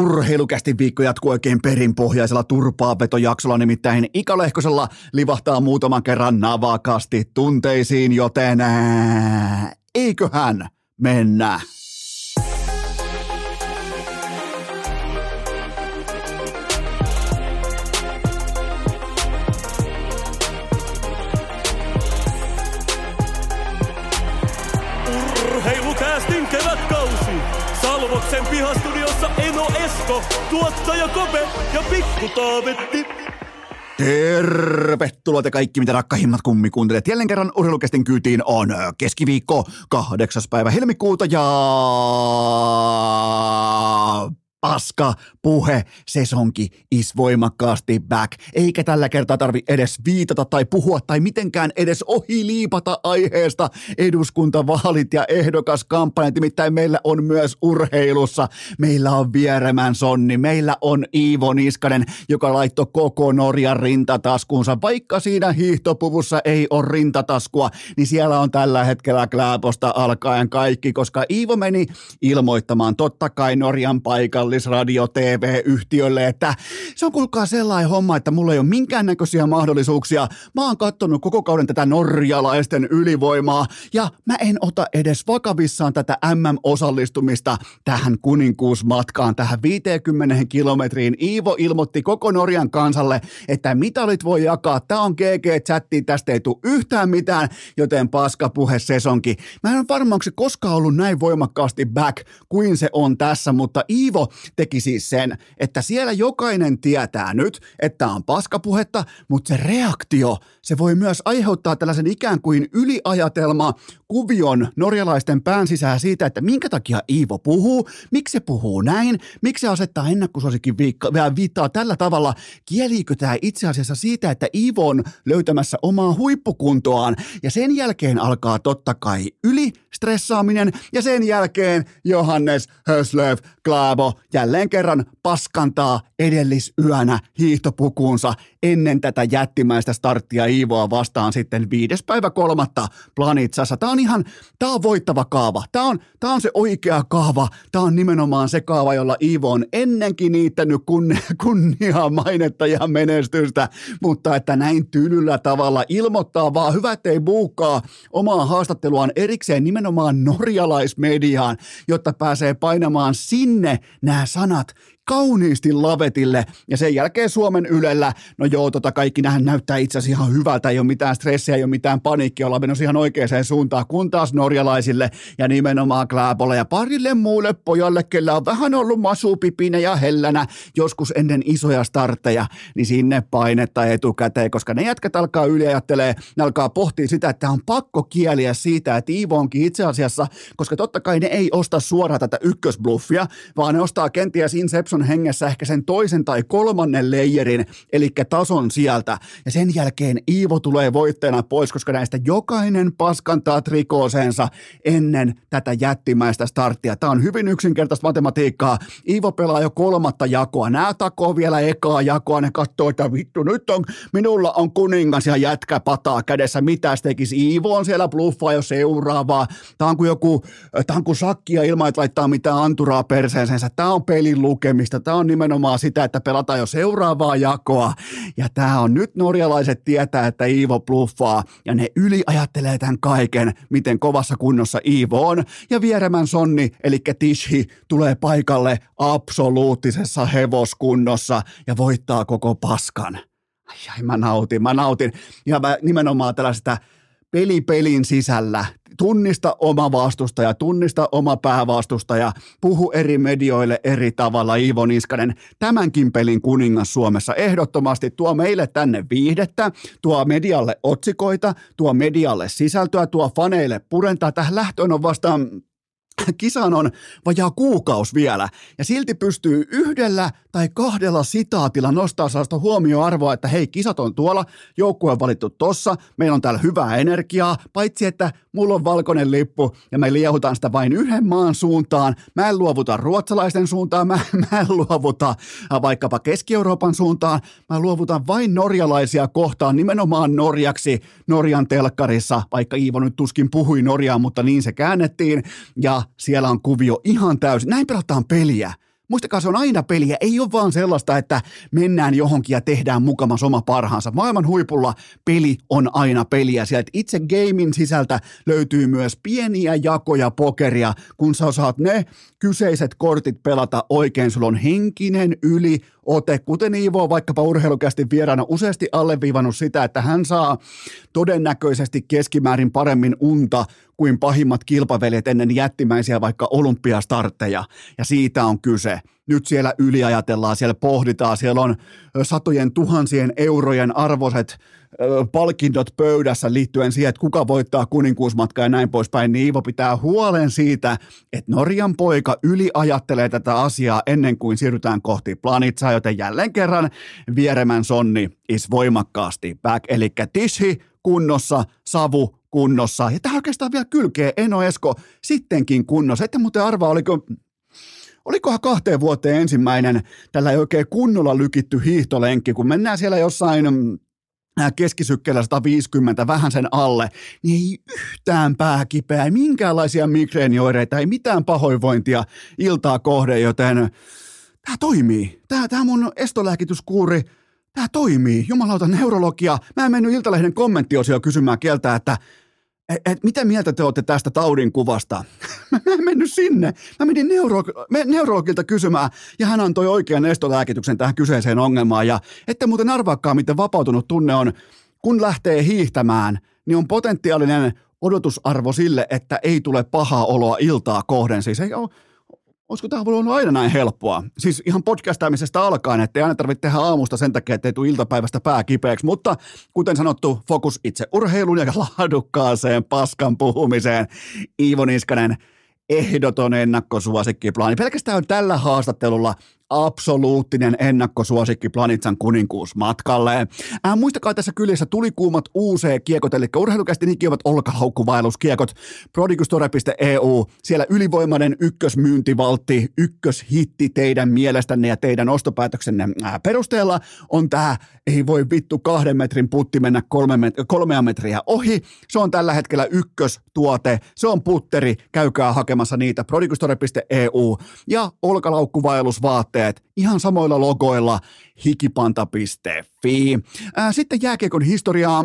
Urheilukästi viikko jatkuu oikein perinpohjaisella turpaavetojaksolla, nimittäin Ika Lehkosella livahtaa muutaman kerran navakasti tunteisiin, joten ää, eiköhän mennä. Urheilukäästin kevätkausi. Salvoksen Eno Tuottaja Kope ja Pikku Taavetti. Tervetuloa te kaikki, mitä rakkahimmat kummikuuntelijat. Jälleen kerran urheilukästin kyytiin on keskiviikko 8. päivä helmikuuta ja paska puhe sesonki is voimakkaasti back. Eikä tällä kertaa tarvi edes viitata tai puhua tai mitenkään edes ohi liipata aiheesta eduskuntavaalit ja ehdokaskampanjat. Nimittäin meillä on myös urheilussa. Meillä on Vieremän Sonni, meillä on Iivo Niskanen, joka laittoi koko Norjan rintataskuunsa. Vaikka siinä hiihtopuvussa ei ole rintataskua, niin siellä on tällä hetkellä Kläposta alkaen kaikki, koska Iivo meni ilmoittamaan totta kai Norjan paikalla paikallisradio TV-yhtiölle, että se on kuulkaa sellainen homma, että mulla ei ole minkäännäköisiä mahdollisuuksia. Mä oon kattonut koko kauden tätä norjalaisten ylivoimaa ja mä en ota edes vakavissaan tätä MM-osallistumista tähän kuninkuusmatkaan, tähän 50 kilometriin. Iivo ilmoitti koko Norjan kansalle, että mitalit voi jakaa. Tää on GG-chatti, tästä ei tule yhtään mitään, joten paska puhe sesonki. Mä en ole varma, onko se koskaan ollut näin voimakkaasti back kuin se on tässä, mutta Iivo teki siis sen, että siellä jokainen tietää nyt, että on paskapuhetta, mutta se reaktio, se voi myös aiheuttaa tällaisen ikään kuin yliajatelma kuvion norjalaisten pään sisään siitä, että minkä takia Iivo puhuu, miksi se puhuu näin, miksi se asettaa ennakkosuosikin viikka, viittaa tällä tavalla, kieliikö tämä itse asiassa siitä, että Iivo on löytämässä omaa huippukuntoaan? Ja sen jälkeen alkaa totta kai yli stressaaminen ja sen jälkeen Johannes Höslöv Klaabo jälleen kerran paskantaa edellisyönä hiihtopukuunsa ennen tätä jättimäistä starttia Iivoa vastaan sitten viides päivä kolmatta Planitsassa. Tämä on ihan, tämä on voittava kaava. Tämä on, tämä on se oikea kaava. Tämä on nimenomaan se kaava, jolla Iivo on ennenkin niittänyt kunnia, kunniaa, mainetta ja menestystä, mutta että näin tylyllä tavalla ilmoittaa vaan, hyvä ettei buukkaa omaa haastatteluaan erikseen nimenomaan norjalaismediaan, jotta pääsee painamaan sinne nämä sanat kauniisti lavetille. Ja sen jälkeen Suomen Ylellä, no joo, tota kaikki nähän näyttää itse asiassa ihan hyvältä, ei ole mitään stressiä, ei ole mitään paniikkia, ollaan menossa ihan oikeaan suuntaan, kun taas norjalaisille ja nimenomaan Klaapolle ja parille muulle pojalle, kellä on vähän ollut masupipinä ja hellänä joskus ennen isoja startteja, niin sinne painetta etukäteen, koska ne jätkät alkaa yliajattelee, ne alkaa pohtia sitä, että on pakko kieliä siitä, että Iivo onkin itse asiassa, koska totta kai ne ei osta suoraan tätä ykkösbluffia, vaan ne ostaa kenties Inception jakson hengessä ehkä sen toisen tai kolmannen leijerin, eli tason sieltä. Ja sen jälkeen Iivo tulee voittajana pois, koska näistä jokainen paskantaa trikooseensa ennen tätä jättimäistä starttia. Tämä on hyvin yksinkertaista matematiikkaa. Iivo pelaa jo kolmatta jakoa. Nämä takoo vielä ekaa jakoa. Ne katsoo, että vittu, nyt on, minulla on kuningas ja jätkä pataa kädessä. Mitä tekisi? Iivo on siellä bluffaa jo seuraavaa. Tämä on kuin joku, tämä on kuin sakkia ilman, että laittaa mitään anturaa perseensä. Tämä on pelin lukemista pelaamista. Tämä on nimenomaan sitä, että pelataan jo seuraavaa jakoa. Ja tämä on nyt norjalaiset tietää, että Iivo bluffaa ja ne yliajattelee tämän kaiken, miten kovassa kunnossa Iivo on. Ja Vieremän Sonni, eli Tishi, tulee paikalle absoluuttisessa hevoskunnossa ja voittaa koko paskan. Ai, ai mä nautin, mä nautin. Ja mä nimenomaan tällaista peli pelin sisällä. Tunnista oma vastustaja, tunnista oma päävastustaja, puhu eri medioille eri tavalla Iivo Niskanen. Tämänkin pelin kuningas Suomessa ehdottomasti tuo meille tänne viihdettä, tuo medialle otsikoita, tuo medialle sisältöä, tuo faneille purentaa. Tähän lähtöön on vasta kisan on vajaa kuukaus vielä, ja silti pystyy yhdellä tai kahdella sitaatilla nostaa sellaista huomioarvoa, että hei, kisat on tuolla, joukkue on valittu tossa, meillä on täällä hyvää energiaa, paitsi että mulla on valkoinen lippu ja me liehutaan sitä vain yhden maan suuntaan. Mä en luovuta ruotsalaisten suuntaan, mä, mä en luovuta äh, vaikkapa Keski-Euroopan suuntaan, mä luovutan vain norjalaisia kohtaan nimenomaan Norjaksi Norjan telkkarissa, vaikka Iivo nyt tuskin puhui Norjaa, mutta niin se käännettiin ja siellä on kuvio ihan täysin. Näin pelataan peliä. Muistakaa, se on aina peliä. Ei ole vaan sellaista, että mennään johonkin ja tehdään mukamas oma parhaansa. Maailman huipulla peli on aina peliä. Sieltä itse gamein sisältä löytyy myös pieniä jakoja pokeria, kun sä osaat ne kyseiset kortit pelata oikein. Sulla on henkinen yli ote, kuten Iivo vaikkapa urheilukästi vieraana useasti alleviivannut sitä, että hän saa todennäköisesti keskimäärin paremmin unta kuin pahimmat kilpaveljet ennen jättimäisiä vaikka olympiastartteja. Ja siitä on kyse. Nyt siellä yliajatellaan, siellä pohditaan, siellä on satojen tuhansien eurojen arvoiset palkindot pöydässä liittyen siihen, että kuka voittaa kuninkuusmatkaa ja näin poispäin, niin Iivo pitää huolen siitä, että Norjan poika yliajattelee tätä asiaa ennen kuin siirrytään kohti planitsaa, joten jälleen kerran vieremän sonni is voimakkaasti back, eli tishi kunnossa, savu kunnossa, ja tämä oikeastaan vielä kylkee Eno Esko sittenkin kunnossa. Ette muuten arvaa, oliko olikohan kahteen vuoteen ensimmäinen tällä ei oikein kunnolla lykitty hiihtolenkki, kun mennään siellä jossain mm, keskisykkeellä 150, vähän sen alle, niin ei yhtään pääkipeä, ei minkäänlaisia migreenioireita, ei mitään pahoinvointia iltaa kohde, joten tämä toimii. Tämä, tämä mun estolääkityskuuri, tämä toimii. Jumalauta neurologia. Mä en mennyt Iltalehden kommenttiosio kysymään keltä, että et, mitä mieltä te olette tästä taudin kuvasta? mä en mennyt sinne. Mä menin neuro, neurologilta kysymään ja hän antoi oikean estolääkityksen tähän kyseiseen ongelmaan. Ja ette muuten arvaakaan, miten vapautunut tunne on, kun lähtee hiihtämään, niin on potentiaalinen odotusarvo sille, että ei tule pahaa oloa iltaa kohden. Siis ei ole olisiko tämä voinut aina näin helppoa? Siis ihan podcastaamisesta alkaen, että ei aina tarvitse tehdä aamusta sen takia, että ei tule iltapäivästä pää kipeäksi, mutta kuten sanottu, fokus itse urheiluun ja laadukkaaseen paskan puhumiseen. Iivo Niskanen, ehdoton ennakkosuosikkiplaani. Pelkästään tällä haastattelulla absoluuttinen ennakkosuosikki Planitsan kuninkuusmatkalle. Äh, muistakaa tässä kylissä tuli kuumat UC-kiekot, eli urheilukästi nikiovat olkahaukkuvaelluskiekot, prodigustore.eu, siellä ylivoimainen ykkösmyyntivaltti, ykköshitti teidän mielestänne ja teidän ostopäätöksenne äh, perusteella on tämä ei voi vittu kahden metrin putti mennä kolme met- kolmea metriä ohi. Se on tällä hetkellä ykköstuote, se on putteri, käykää hakemassa niitä. Prodigustore.eu ja olkalaukkuvaellusvaatteet tuotteet ihan samoilla logoilla hikipanta.fi. Sitten jääkiekon historiaa,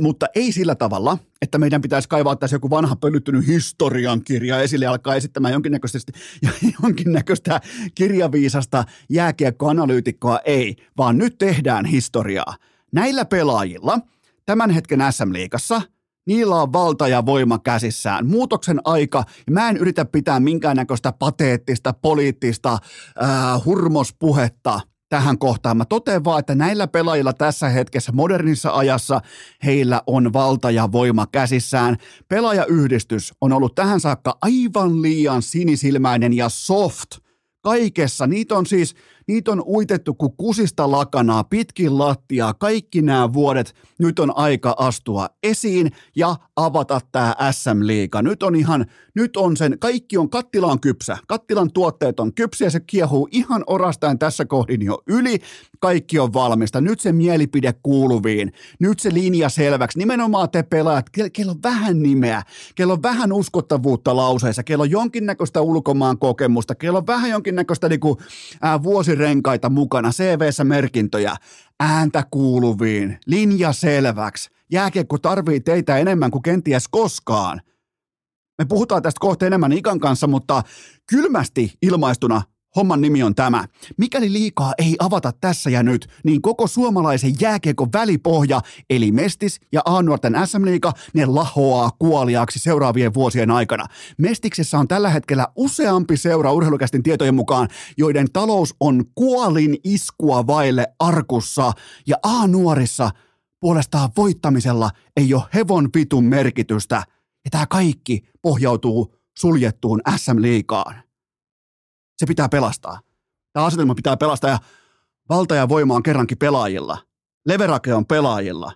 mutta ei sillä tavalla, että meidän pitäisi kaivaa tässä joku vanha pölyttynyt historiankirja esille ja alkaa esittämään jonkinnäköistä, jonkinnäköistä kirjaviisasta jääkiekkoanalyytikkoa. Ei, vaan nyt tehdään historiaa. Näillä pelaajilla tämän hetken SM-liigassa – Niillä on valta ja voima käsissään. Muutoksen aika, ja mä en yritä pitää minkäännäköistä pateettista, poliittista äh, hurmospuhetta tähän kohtaan. Mä totean vaan, että näillä pelaajilla tässä hetkessä, modernissa ajassa, heillä on valta ja voima käsissään. Pelaajayhdistys on ollut tähän saakka aivan liian sinisilmäinen ja soft kaikessa. Niitä on siis Niitä on uitettu kuin kusista lakanaa pitkin lattiaa kaikki nämä vuodet. Nyt on aika astua esiin ja avata tämä SM-liiga. Nyt on ihan, nyt on sen, kaikki on, kattila on kypsä. Kattilan tuotteet on kypsiä, se kiehuu ihan orastaen tässä kohdin jo yli. Kaikki on valmista. Nyt se mielipide kuuluviin. Nyt se linja selväksi. Nimenomaan te pelaajat, kello on vähän nimeä, kello on vähän uskottavuutta lauseissa, kello on jonkinnäköistä ulkomaan kokemusta, kello on vähän jonkinnäköistä niin kuin, ää, vuosi renkaita mukana, CVssä merkintöjä, ääntä kuuluviin, linja selväksi. Jääkiekko tarvii teitä enemmän kuin kenties koskaan. Me puhutaan tästä kohta enemmän Ikan kanssa, mutta kylmästi ilmaistuna Homman nimi on tämä. Mikäli liikaa ei avata tässä ja nyt, niin koko suomalaisen jääkiekon välipohja, eli Mestis ja A-nuorten SM-liiga, ne lahoaa kuoliaaksi seuraavien vuosien aikana. Mestiksessä on tällä hetkellä useampi seura urheilukästin tietojen mukaan, joiden talous on kuolin iskua vaille arkussa, ja A-nuorissa puolestaan voittamisella ei ole hevon vitun merkitystä. Ja tämä kaikki pohjautuu suljettuun SM-liigaan. Se pitää pelastaa. Tämä asetelma pitää pelastaa ja valta ja voima on kerrankin pelaajilla. Leverake on pelaajilla.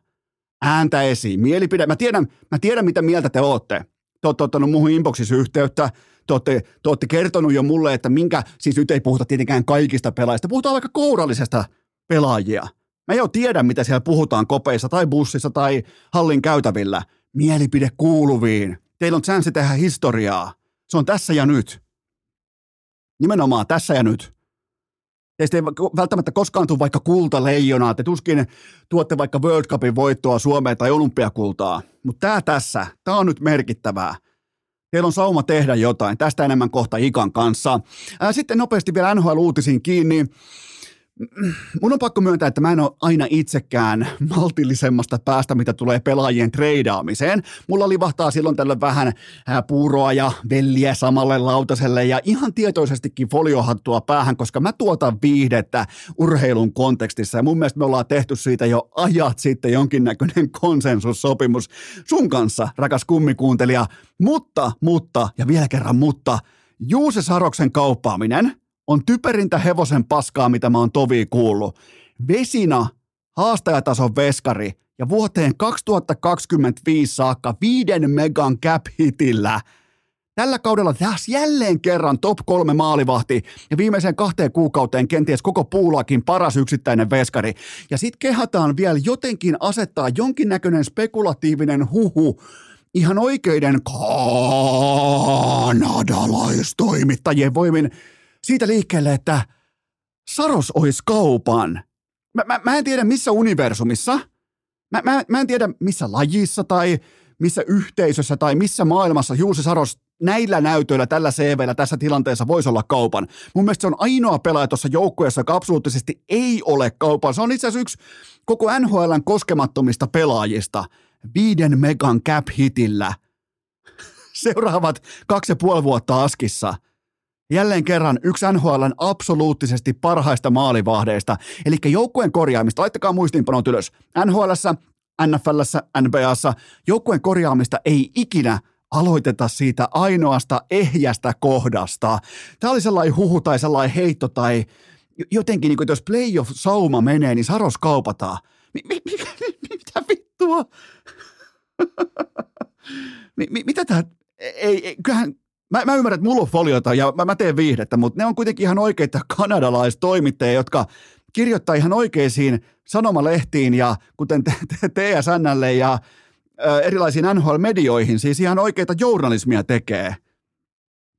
Ääntä esiin, mielipide. Mä tiedän, mä tiedän mitä mieltä te ootte. Te olette ottanut muuhun inboxissa yhteyttä. Te olette, te olette kertonut jo mulle, että minkä, siis nyt ei puhuta tietenkään kaikista pelaajista, puhutaan vaikka kourallisesta pelaajia. Mä jo tiedän, mitä siellä puhutaan kopeissa tai bussissa tai hallin käytävillä. Mielipide kuuluviin. Teillä on chanssi tehdä historiaa. Se on tässä ja nyt. Nimenomaan tässä ja nyt. Teistä ei välttämättä koskaan tule vaikka kultaleijonaa, te tuskin tuotte vaikka World Cupin voittoa Suomeen tai olympiakultaa, mutta tämä tässä, tämä on nyt merkittävää. Teillä on sauma tehdä jotain, tästä enemmän kohta Ikan kanssa. Sitten nopeasti vielä NHL-uutisiin kiinni mun on pakko myöntää, että mä en ole aina itsekään maltillisemmasta päästä, mitä tulee pelaajien treidaamiseen. Mulla oli vahtaa silloin tällöin vähän puuroa ja velliä samalle lautaselle ja ihan tietoisestikin foliohattua päähän, koska mä tuotan viihdettä urheilun kontekstissa ja mun mielestä me ollaan tehty siitä jo ajat sitten jonkinnäköinen konsensussopimus sun kanssa, rakas kummikuuntelija. Mutta, mutta ja vielä kerran mutta, Juuse Saroksen kauppaaminen – on typerintä hevosen paskaa, mitä mä oon tovi kuullut. Vesina, haastajatason veskari ja vuoteen 2025 saakka viiden megan cap hitillä. Tällä kaudella taas jälleen kerran top kolme maalivahti ja viimeiseen kahteen kuukauteen kenties koko puulakin paras yksittäinen veskari. Ja sit kehataan vielä jotenkin asettaa jonkinnäköinen spekulatiivinen huhu ihan oikeiden kanadalaistoimittajien voimin siitä liikkeelle, että Saros olisi kaupan. Mä, mä, mä en tiedä missä universumissa, mä, mä, mä en tiedä missä lajissa tai missä yhteisössä tai missä maailmassa Juusi Saros näillä näytöillä, tällä CVllä, tässä tilanteessa voisi olla kaupan. Mun mielestä se on ainoa pelaaja tuossa joukkueessa, joka absoluuttisesti ei ole kaupan. Se on itse asiassa yksi koko NHLn koskemattomista pelaajista. Viiden megan cap hitillä. Seuraavat kaksi ja puoli vuotta askissa – Jälleen kerran yksi NHLn absoluuttisesti parhaista maalivahdeista, eli joukkueen korjaamista, laittakaa muistiinpanot ylös. NHLssä, NFLssä, NBAssa, joukkueen korjaamista ei ikinä aloiteta siitä ainoasta ehjästä kohdasta. Tämä oli sellainen huhu tai sellainen heitto tai jotenkin, niin kuin, jos playoff-sauma menee, niin Saros kaupataan. Mitä vittua? Mitä tämä, ei, ei, kyllähän Mä, mä ymmärrän, että mulla on foliota ja mä, mä teen viihdettä, mutta ne on kuitenkin ihan oikeita kanadalaistoimittajia, jotka kirjoittaa ihan oikeisiin sanomalehtiin ja kuten TSNlle ja ä, erilaisiin NHL-medioihin, siis ihan oikeita journalismia tekee.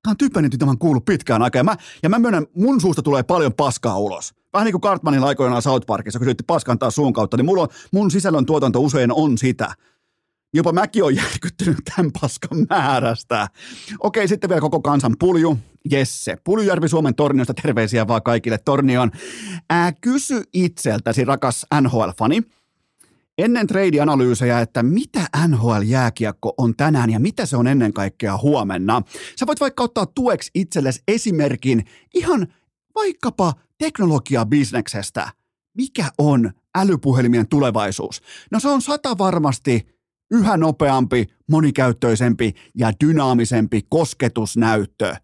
Tämä on mä oon kuullut pitkään aikaa. Ja mä, ja mä myönnän, mun suusta tulee paljon paskaa ulos. Vähän niin kuin Cartmanin aikoinaan South Parkissa, kun syötti paskan taas suun kautta, niin mulla on, mun sisällön tuotanto usein on sitä. Jopa mäkin on järkyttynyt tämän paskan määrästä. Okei, sitten vielä koko kansan pulju. Jesse. Puljujärvi Suomen torniosta. Terveisiä vaan kaikille tornioon. Ää, kysy itseltäsi, rakas NHL-fani, ennen trade-analyysejä, että mitä NHL-jääkiekko on tänään ja mitä se on ennen kaikkea huomenna. Sä voit vaikka ottaa tueksi itsellesi esimerkin ihan vaikkapa teknologiabisneksestä. Mikä on älypuhelimien tulevaisuus? No se on sata varmasti yhä nopeampi, monikäyttöisempi ja dynaamisempi kosketusnäyttö.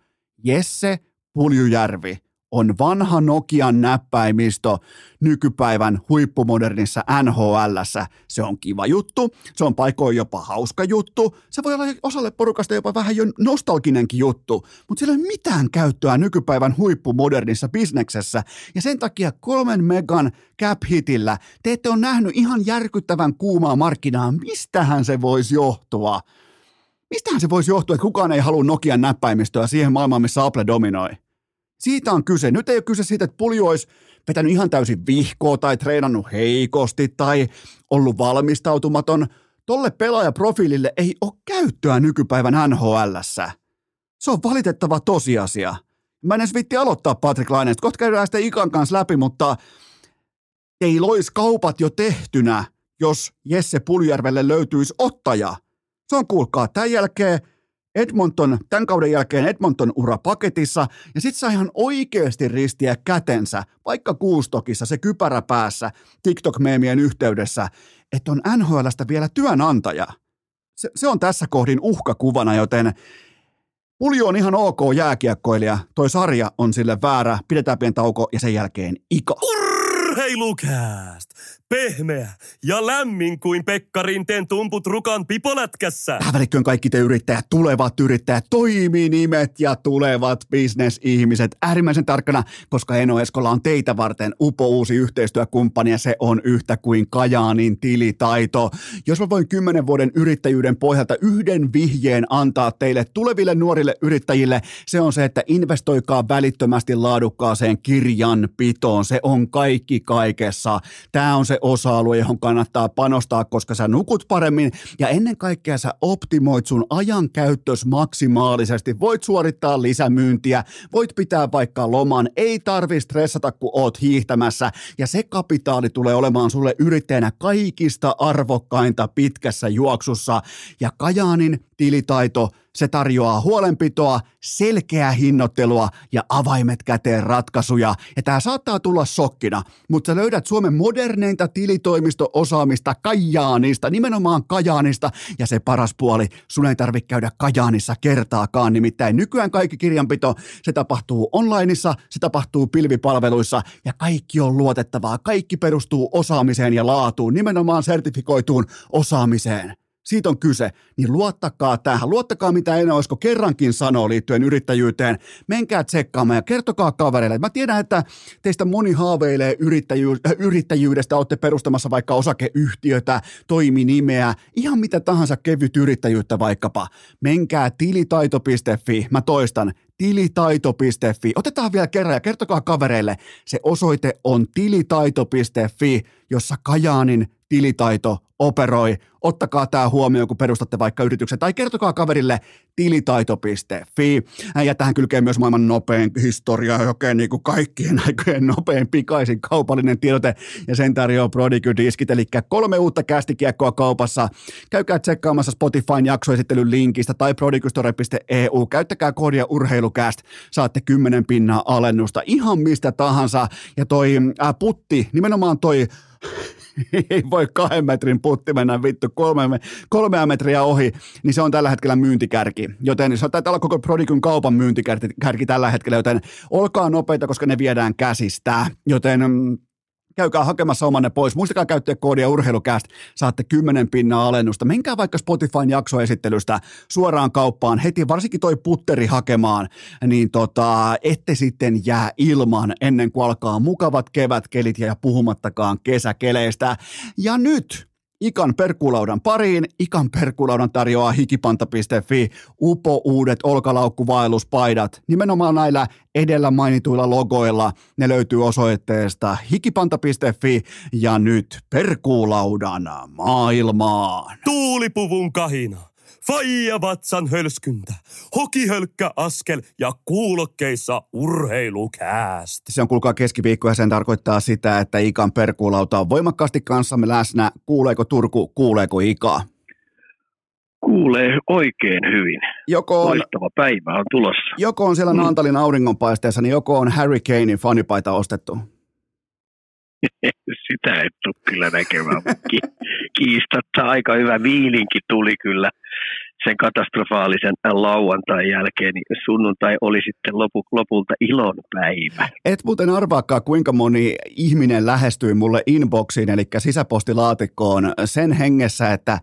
Jesse Puljujärvi on vanha Nokian näppäimistö nykypäivän huippumodernissa nhl Se on kiva juttu, se on paikoin jopa hauska juttu, se voi olla osalle porukasta jopa vähän jo nostalginenkin juttu, mutta sillä ei ole mitään käyttöä nykypäivän huippumodernissa bisneksessä, ja sen takia kolmen megan cap-hitillä te ette ole nähnyt ihan järkyttävän kuumaa markkinaa, mistähän se voisi johtua? Mistähän se voisi johtua, että kukaan ei halua Nokian näppäimistöä siihen maailmaan, missä Apple dominoi? Siitä on kyse. Nyt ei ole kyse siitä, että pulju olisi vetänyt ihan täysin vihkoa tai treenannut heikosti tai ollut valmistautumaton. Tolle pelaajaprofiilille ei ole käyttöä nykypäivän nhl Se on valitettava tosiasia. Mä en edes vitti aloittaa Patrick Laineesta. Kohta käydään sitten Ikan kanssa läpi, mutta ei lois kaupat jo tehtynä, jos Jesse Puljärvelle löytyisi ottaja. Se on kuulkaa tämän jälkeen Edmonton, tämän kauden jälkeen Edmonton ura paketissa, ja sit saa ihan oikeasti ristiä kätensä, vaikka kuustokissa, se kypärä päässä, TikTok-meemien yhteydessä, että on NHLstä vielä työnantaja. Se, se on tässä kohdin uhkakuvana, joten Pulju on ihan ok jääkiekkoilija, toi sarja on sille väärä, pidetään pieni tauko ja sen jälkeen Ika. Urheilukääst! Pehmeä ja lämmin kuin Pekka Rinteen tumput rukan pipolätkässä. Tähän välikköön kaikki te yrittäjät, tulevat yrittäjät, toiminimet ja tulevat bisnesihmiset. Äärimmäisen tarkkana, koska Eno Eskola on teitä varten upo uusi yhteistyökumppani ja se on yhtä kuin Kajaanin tilitaito. Jos mä voin kymmenen vuoden yrittäjyyden pohjalta yhden vihjeen antaa teille tuleville nuorille yrittäjille, se on se, että investoikaa välittömästi laadukkaaseen kirjanpitoon. Se on kaikki kaikessa. Tämä on se osa-alue, johon kannattaa panostaa, koska sä nukut paremmin. Ja ennen kaikkea sä optimoit sun ajan käyttös maksimaalisesti. Voit suorittaa lisämyyntiä, voit pitää vaikka loman, ei tarvi stressata, kun oot hiihtämässä. Ja se kapitaali tulee olemaan sulle yrittäjänä kaikista arvokkainta pitkässä juoksussa. Ja Kajaanin tilitaito, se tarjoaa huolenpitoa, selkeää hinnoittelua ja avaimet käteen ratkaisuja. Ja tämä saattaa tulla sokkina, mutta sä löydät Suomen moderneinta tilitoimisto-osaamista Kajaanista, nimenomaan Kajaanista. Ja se paras puoli, sun ei tarvitse käydä Kajaanissa kertaakaan, nimittäin nykyään kaikki kirjanpito, se tapahtuu onlineissa, se tapahtuu pilvipalveluissa ja kaikki on luotettavaa. Kaikki perustuu osaamiseen ja laatuun, nimenomaan sertifikoituun osaamiseen siitä on kyse, niin luottakaa tähän. Luottakaa mitä en olisiko kerrankin sanoo liittyen yrittäjyyteen. Menkää tsekkaamaan ja kertokaa kavereille. Mä tiedän, että teistä moni haaveilee yrittäjyy- äh, yrittäjyydestä, olette perustamassa vaikka osakeyhtiötä, toiminimeä, ihan mitä tahansa kevyt yrittäjyyttä vaikkapa. Menkää tilitaito.fi, mä toistan, tilitaito.fi. Otetaan vielä kerran ja kertokaa kavereille. Se osoite on tilitaito.fi, jossa Kajaanin tilitaito operoi. Ottakaa tämä huomioon, kun perustatte vaikka yrityksen, tai kertokaa kaverille tilitaito.fi. Ja tähän kylkee myös maailman nopein historia, joka niin kuin kaikkien aikojen nopein pikaisin kaupallinen tiedote, ja sen tarjoaa Prodigy-diskit, eli kolme uutta kästikiekkoa kaupassa. Käykää tsekkaamassa Spotifyn jaksoesittelyn linkistä tai prodigystore.eu. Käyttäkää koodia urheilukääst, saatte 10 pinnaa alennusta ihan mistä tahansa. Ja toi ää, putti, nimenomaan toi ei voi kahden metrin putti mennä vittu kolme, kolmea metriä ohi, niin se on tällä hetkellä myyntikärki. Joten se taitaa olla koko Prodigyn kaupan myyntikärki tällä hetkellä, joten olkaa nopeita, koska ne viedään käsistä. Joten mm, käykää hakemassa omanne pois. Muistakaa käyttää koodia urheilukääst, saatte 10 pinnaa alennusta. Menkää vaikka Spotifyn jaksoesittelystä suoraan kauppaan heti, varsinkin toi putteri hakemaan, niin tota, ette sitten jää ilman ennen kuin alkaa mukavat kevätkelit ja puhumattakaan kesäkeleistä. Ja nyt Ikan perkulaudan pariin. Ikan perkulaudan tarjoaa hikipanta.fi upo uudet olkalaukkuvaelluspaidat. Nimenomaan näillä edellä mainituilla logoilla. Ne löytyy osoitteesta hikipanta.fi ja nyt perkulaudan maailmaan. Tuulipuvun kahina. Faija vatsan hölskyntä, hokihölkkä askel ja kuulokkeissa urheilukääst. Se on kuulkaa keskiviikko ja sen tarkoittaa sitä, että Ikan perkuulauta on voimakkaasti kanssamme läsnä. Kuuleeko Turku, kuuleeko Ika? Kuulee oikein hyvin. Joko on, Loistava päivä on tulossa. Joko on siellä mm. Naantalin auringonpaisteessa, niin joko on Harry Kanein fanipaita ostettu? Sitä et tule kyllä näkemään. Kiistatta aika hyvä viilinki tuli kyllä sen katastrofaalisen lauantain jälkeen, niin sunnuntai oli sitten lopu, lopulta ilon päivä. Et muuten arvaakaan, kuinka moni ihminen lähestyi mulle inboxiin, eli sisäpostilaatikkoon sen hengessä, että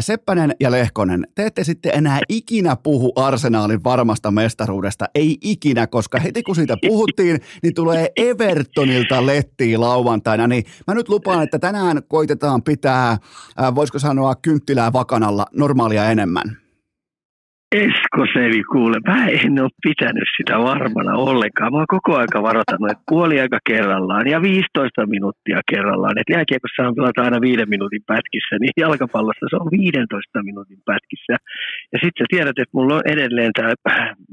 Seppänen ja Lehkonen, te ette sitten enää ikinä puhu arsenaalin varmasta mestaruudesta. Ei ikinä, koska heti kun siitä puhuttiin, niin tulee Evertonilta lettiin lauantaina. Niin mä nyt lupaan, että tänään koitetaan pitää, ää, voisiko sanoa, kynttilää vakanalla normaalia enemmän. Esko Sevi, kuule, mä en ole pitänyt sitä varmana ollenkaan. Mä oon koko aika varoittanut, että puoli aika kerrallaan ja 15 minuuttia kerrallaan. Että jääkiekossa on pelata aina viiden minuutin pätkissä, niin jalkapallossa se on 15 minuutin pätkissä. Ja sitten sä tiedät, että mulla on edelleen tämä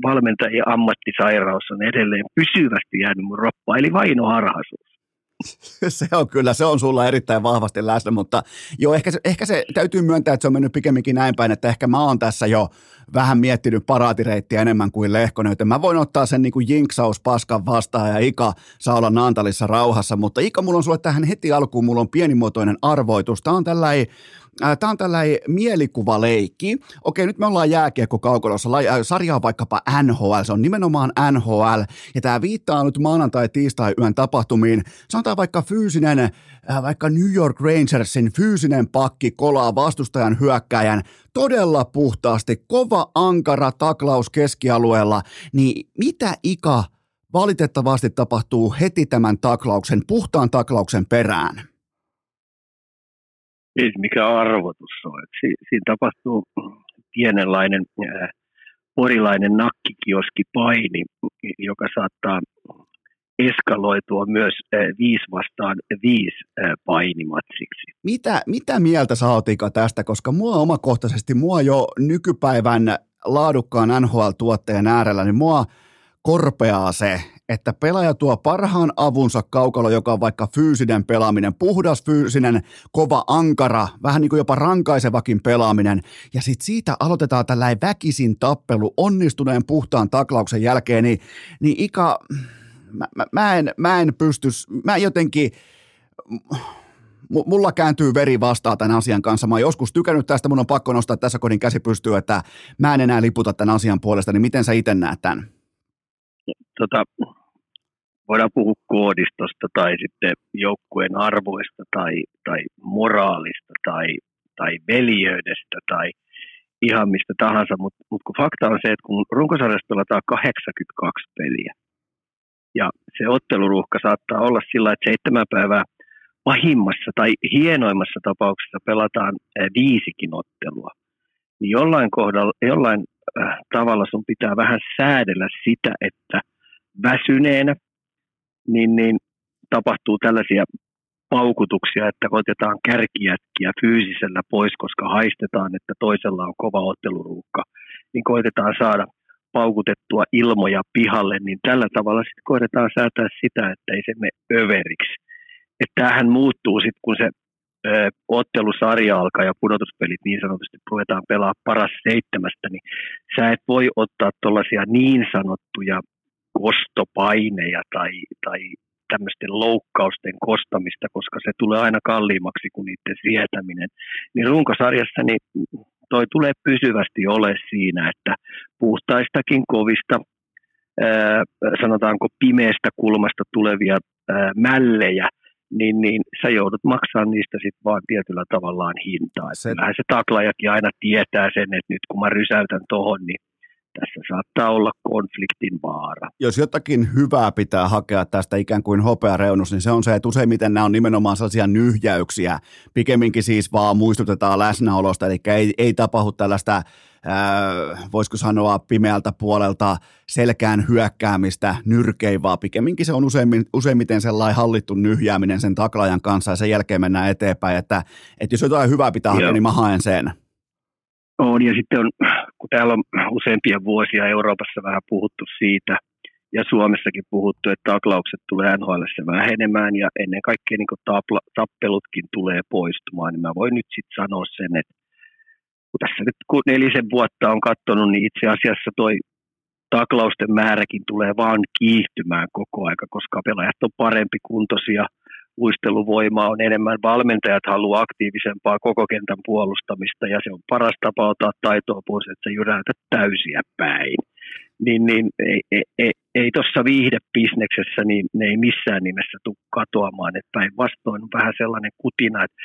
valmentajien ammattisairaus on edelleen pysyvästi jäänyt mun roppa, eli vainoharhaisuus. se on kyllä, se on sulla erittäin vahvasti läsnä, mutta joo, ehkä se, ehkä se täytyy myöntää, että se on mennyt pikemminkin näin päin, että ehkä mä oon tässä jo vähän miettinyt paraatireittiä enemmän kuin Lehkonen, joten mä voin ottaa sen niin kuin jinksaus paskan vastaan ja Ika saa olla Naantalissa rauhassa, mutta Ika, mulla on sulle tähän heti alkuun, mulla on pienimuotoinen arvoitus. Tämä on tällainen Tämä on tällainen mielikuvaleikki. Okei, nyt me ollaan jääkiekko kaukolossa. Sarja on vaikkapa NHL, se on nimenomaan NHL, ja tämä viittaa nyt maanantai-tiistai-yön tapahtumiin. Sanotaan vaikka fyysinen, vaikka New York Rangersin fyysinen pakki kolaa vastustajan hyökkäjän todella puhtaasti, kova ankara taklaus keskialueella, niin mitä Ika valitettavasti tapahtuu heti tämän taklauksen, puhtaan taklauksen perään? Ei mikä arvotus on. Si- siinä tapahtuu pienenlainen äh, porilainen nakkikioski paini, joka saattaa eskaloitua myös viisi vastaan viisi painimatsiksi. Mitä, mitä mieltä sä oot, Ika, tästä? Koska mua omakohtaisesti, mua jo nykypäivän laadukkaan NHL-tuotteen äärellä, niin mua korpeaa se, että pelaaja tuo parhaan avunsa kaukalo, joka on vaikka fyysinen pelaaminen, puhdas fyysinen, kova ankara, vähän niin kuin jopa rankaisevakin pelaaminen, ja sitten siitä aloitetaan tällainen väkisin tappelu onnistuneen puhtaan taklauksen jälkeen, niin, niin Ika, mä, mä, mä, en, mä en pysty, mä jotenkin, mulla kääntyy veri vastaan tämän asian kanssa. Mä oon joskus tykännyt tästä, mun on pakko nostaa tässä kodin käsi pystyy, että mä en enää liputa tämän asian puolesta, niin miten sä itse näet tämän? Tota, voidaan puhua koodistosta tai sitten joukkueen arvoista tai, tai moraalista tai, tai veljeydestä tai ihan mistä tahansa, mutta mut kun fakta on se, että kun runkosarjasta pelataan 82 peliä ja se otteluruuhka saattaa olla sillä, että seitsemän päivää pahimmassa tai hienoimmassa tapauksessa pelataan viisikin ottelua, niin jollain kohdalla, jollain tavalla sun pitää vähän säädellä sitä, että – väsyneenä, niin, niin tapahtuu tällaisia paukutuksia, että otetaan kärkijätkiä fyysisellä pois, koska haistetaan, että toisella on kova otteluruukka, niin koitetaan saada paukutettua ilmoja pihalle, niin tällä tavalla sitten koitetaan säätää sitä, että ei se mene överiksi. Että tämähän muuttuu sitten, kun se ö, ottelusarja alkaa ja pudotuspelit niin sanotusti ruvetaan pelaa paras seitsemästä, niin sä et voi ottaa tuollaisia niin sanottuja kostopaineja tai, tai tämmöisten loukkausten kostamista, koska se tulee aina kalliimmaksi kuin niiden sietäminen. Niin runkosarjassa niin toi tulee pysyvästi ole siinä, että puhtaistakin kovista, ää, sanotaanko pimeästä kulmasta tulevia ää, mällejä, niin, niin sä joudut maksamaan niistä sitten vaan tietyllä tavallaan hintaa. Se... Kyllähän se taklajakin aina tietää sen, että nyt kun mä rysäytän tohon, niin tässä saattaa olla konfliktin vaara. Jos jotakin hyvää pitää hakea tästä ikään kuin hopeareunus, niin se on se, että useimmiten nämä on nimenomaan sellaisia nyhjäyksiä. Pikemminkin siis vaan muistutetaan läsnäolosta, eli ei, ei tapahdu tällaista Äh, voisiko sanoa pimeältä puolelta selkään hyökkäämistä, nyrkeivaa. Pikemminkin se on useimmin, useimmiten sellainen hallittu nyhjääminen sen taklajan kanssa ja sen jälkeen mennään eteenpäin, että, että jos jotain hyvää pitää hakea, niin mä haen sen. On, ja sitten on, kun täällä on useampia vuosia Euroopassa vähän puhuttu siitä, ja Suomessakin puhuttu, että taklaukset tulee NHL vähenemään, ja ennen kaikkea niin tapla, tappelutkin tulee poistumaan, niin mä voin nyt sitten sanoa sen, että kun tässä nyt kun nelisen vuotta on katsonut, niin itse asiassa toi taklausten määräkin tulee vaan kiihtymään koko aika, koska pelaajat on parempi kuntoisia – luisteluvoimaa on enemmän, valmentajat haluaa aktiivisempaa koko kentän puolustamista ja se on paras tapa ottaa taitoa pois, että sä jyräytät täysiä päin. Niin, niin ei, ei, ei, ei tuossa viihdebisneksessä niin ne ei missään nimessä tule katoamaan, että päinvastoin on vähän sellainen kutina, että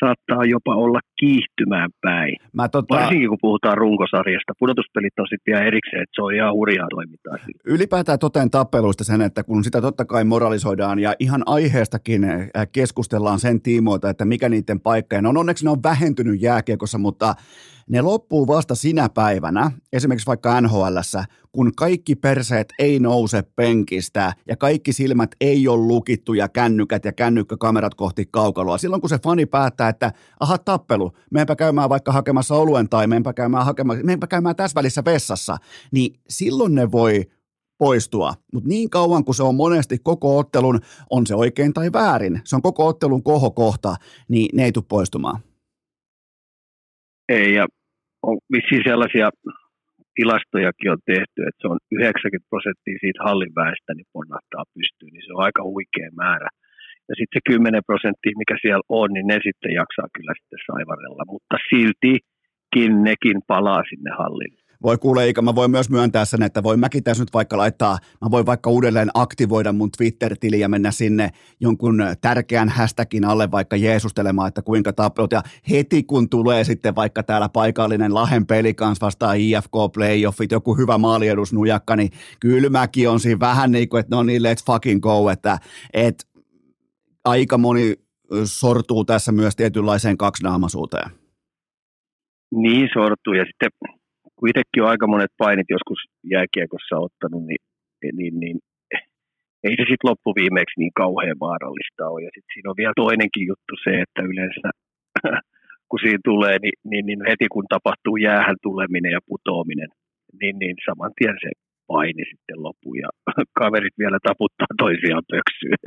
saattaa jopa olla kiihtymään päin. Mä tota... Varsinkin kun puhutaan runkosarjasta. Pudotuspelit on sitten vielä erikseen, että se on ihan hurjaa toimintaa. Ylipäätään toteen tappeluista sen, että kun sitä totta kai moralisoidaan ja ihan aiheestakin äh, keskustellaan sen tiimoilta, että mikä niiden paikka on. Onneksi ne on vähentynyt jääkiekossa, mutta ne loppuu vasta sinä päivänä, esimerkiksi vaikka nhl kun kaikki perseet ei nouse penkistä ja kaikki silmät ei ole lukittu ja kännykät ja kännykkäkamerat kohti kaukaloa. Silloin kun se fani päättää, että aha tappelu, meenpä käymään vaikka hakemassa oluen tai meenpä käymään, hakemassa, meenpä käymään tässä välissä vessassa, niin silloin ne voi poistua. Mutta niin kauan kuin se on monesti koko ottelun, on se oikein tai väärin, se on koko ottelun kohokohta, niin ne ei tule poistumaan. Ei, ja on vissiin sellaisia tilastojakin on tehty, että se on 90 prosenttia siitä hallin väestä niin ponnahtaa pystyyn, niin se on aika huikea määrä. Ja sitten se 10 prosenttia, mikä siellä on, niin ne sitten jaksaa kyllä sitten saivarella. Mutta siltikin nekin palaa sinne hallille. Voi kuule, eikä mä voin myös myöntää sen, että voi mäkin tässä nyt vaikka laittaa, mä voin vaikka uudelleen aktivoida mun Twitter-tili ja mennä sinne jonkun tärkeän hashtagin alle vaikka jeesustelemaan, että kuinka tappelot. Ja heti kun tulee sitten vaikka täällä paikallinen Lahen peli kanssa vastaan IFK playoffit, joku hyvä maaliedusnujakka, niin kyllä mäkin on siinä vähän niin kuin, että no niin, let's fucking go, että, että aika moni sortuu tässä myös tietynlaiseen kaksinaamaisuuteen. Niin sortuu ja sitten kun itsekin on aika monet painit joskus jääkiekossa ottanut, niin, niin, niin ei se sitten loppuviimeeksi niin kauhean vaarallista ole. Ja sitten siinä on vielä toinenkin juttu se, että yleensä kun siinä tulee, niin, niin, niin heti kun tapahtuu jäähän tuleminen ja putoaminen, niin, niin saman tien se paini sitten loppuu ja kaverit vielä taputtaa toisiaan pöksyyn.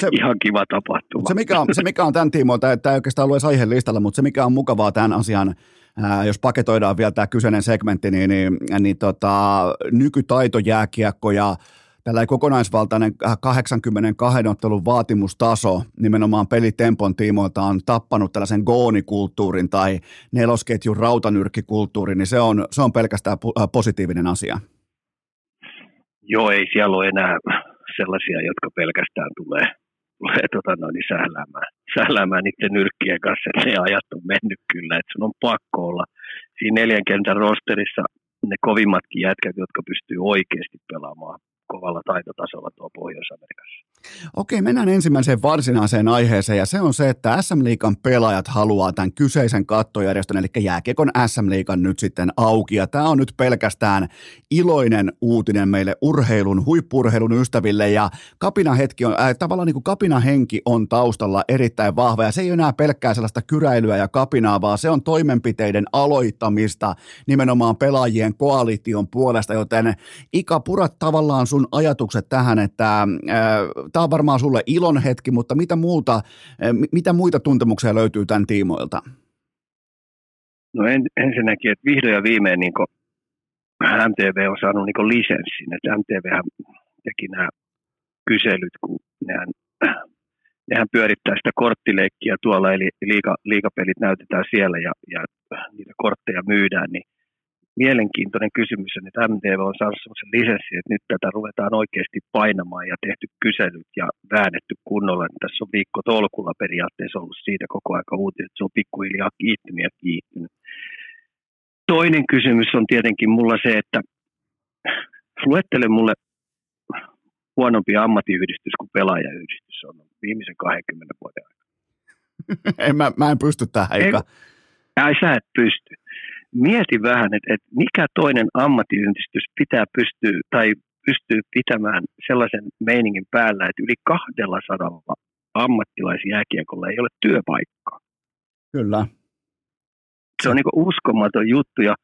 Se, Ihan kiva tapahtuma. Se mikä, on, se mikä on tämän tiimoilta, että tämä ei oikeastaan lue aiheen listalla, mutta se mikä on mukavaa tämän asian ää, jos paketoidaan vielä tämä kyseinen segmentti, niin, niin, niin tota, nykytaitojääkiekko ja tällä kokonaisvaltainen 82 ottelun vaatimustaso nimenomaan pelitempon tiimoilta on tappanut tällaisen goonikulttuurin tai nelosketjun rautanyrkkikulttuurin, niin se on, se on pelkästään positiivinen asia. Joo, ei siellä ole enää sellaisia, jotka pelkästään tulee tulee tota, no, niin sähläämään, sähläämään niiden nyrkkien kanssa, ne ajat on mennyt kyllä, että sun on pakko olla siinä neljän kentän rosterissa ne kovimmatkin jätkät, jotka pystyy oikeasti pelaamaan kovalla taitotasolla tuo Pohjois-Amerikassa. Okei, mennään ensimmäiseen varsinaiseen aiheeseen ja se on se, että SM Liikan pelaajat haluaa tämän kyseisen kattojärjestön, eli jääkiekon SM Liikan nyt sitten auki. Ja tämä on nyt pelkästään iloinen uutinen meille urheilun, huippurheilun ystäville. Ja kapina hetki on, äh, tavallaan niin kuin kapina henki on taustalla erittäin vahva. Ja se ei ole enää pelkkää sellaista kyräilyä ja kapinaa, vaan se on toimenpiteiden aloittamista nimenomaan pelaajien koalition puolesta, joten Ika, purat tavallaan sun ajatukset tähän, että äh, tämä on varmaan sulle ilon hetki, mutta mitä, muuta, äh, mitä muita tuntemuksia löytyy tämän tiimoilta? No en, ensinnäkin, että vihdoin ja viimein niin MTV on saanut niin lisenssin, että MTV teki nämä kyselyt, kun nehän, nehän pyörittää sitä korttileikkiä tuolla, eli liika, liikapelit näytetään siellä ja, ja niitä kortteja myydään, niin mielenkiintoinen kysymys on, että MTV on saanut sellaisen lisenssin, että nyt tätä ruvetaan oikeasti painamaan ja tehty kyselyt ja väännetty kunnolla. Niin tässä on viikko tolkulla periaatteessa ollut siitä koko aika uutiset, että se on pikkuhiljaa kiittynyt ja kiittynyt. Toinen kysymys on tietenkin mulla se, että luettele mulle huonompi ammattiyhdistys kuin pelaajayhdistys on viimeisen 20 vuoden aikana. en, mä, mä en pysty tähän, eikä. Ei, sä et pysty mieti vähän, että, että mikä toinen ammattiyhdistys pitää pystyä tai pystyy pitämään sellaisen meiningin päällä, että yli 200 ammattilaisjääkiekolla ei ole työpaikkaa. Kyllä. Se on niin uskomaton juttu ja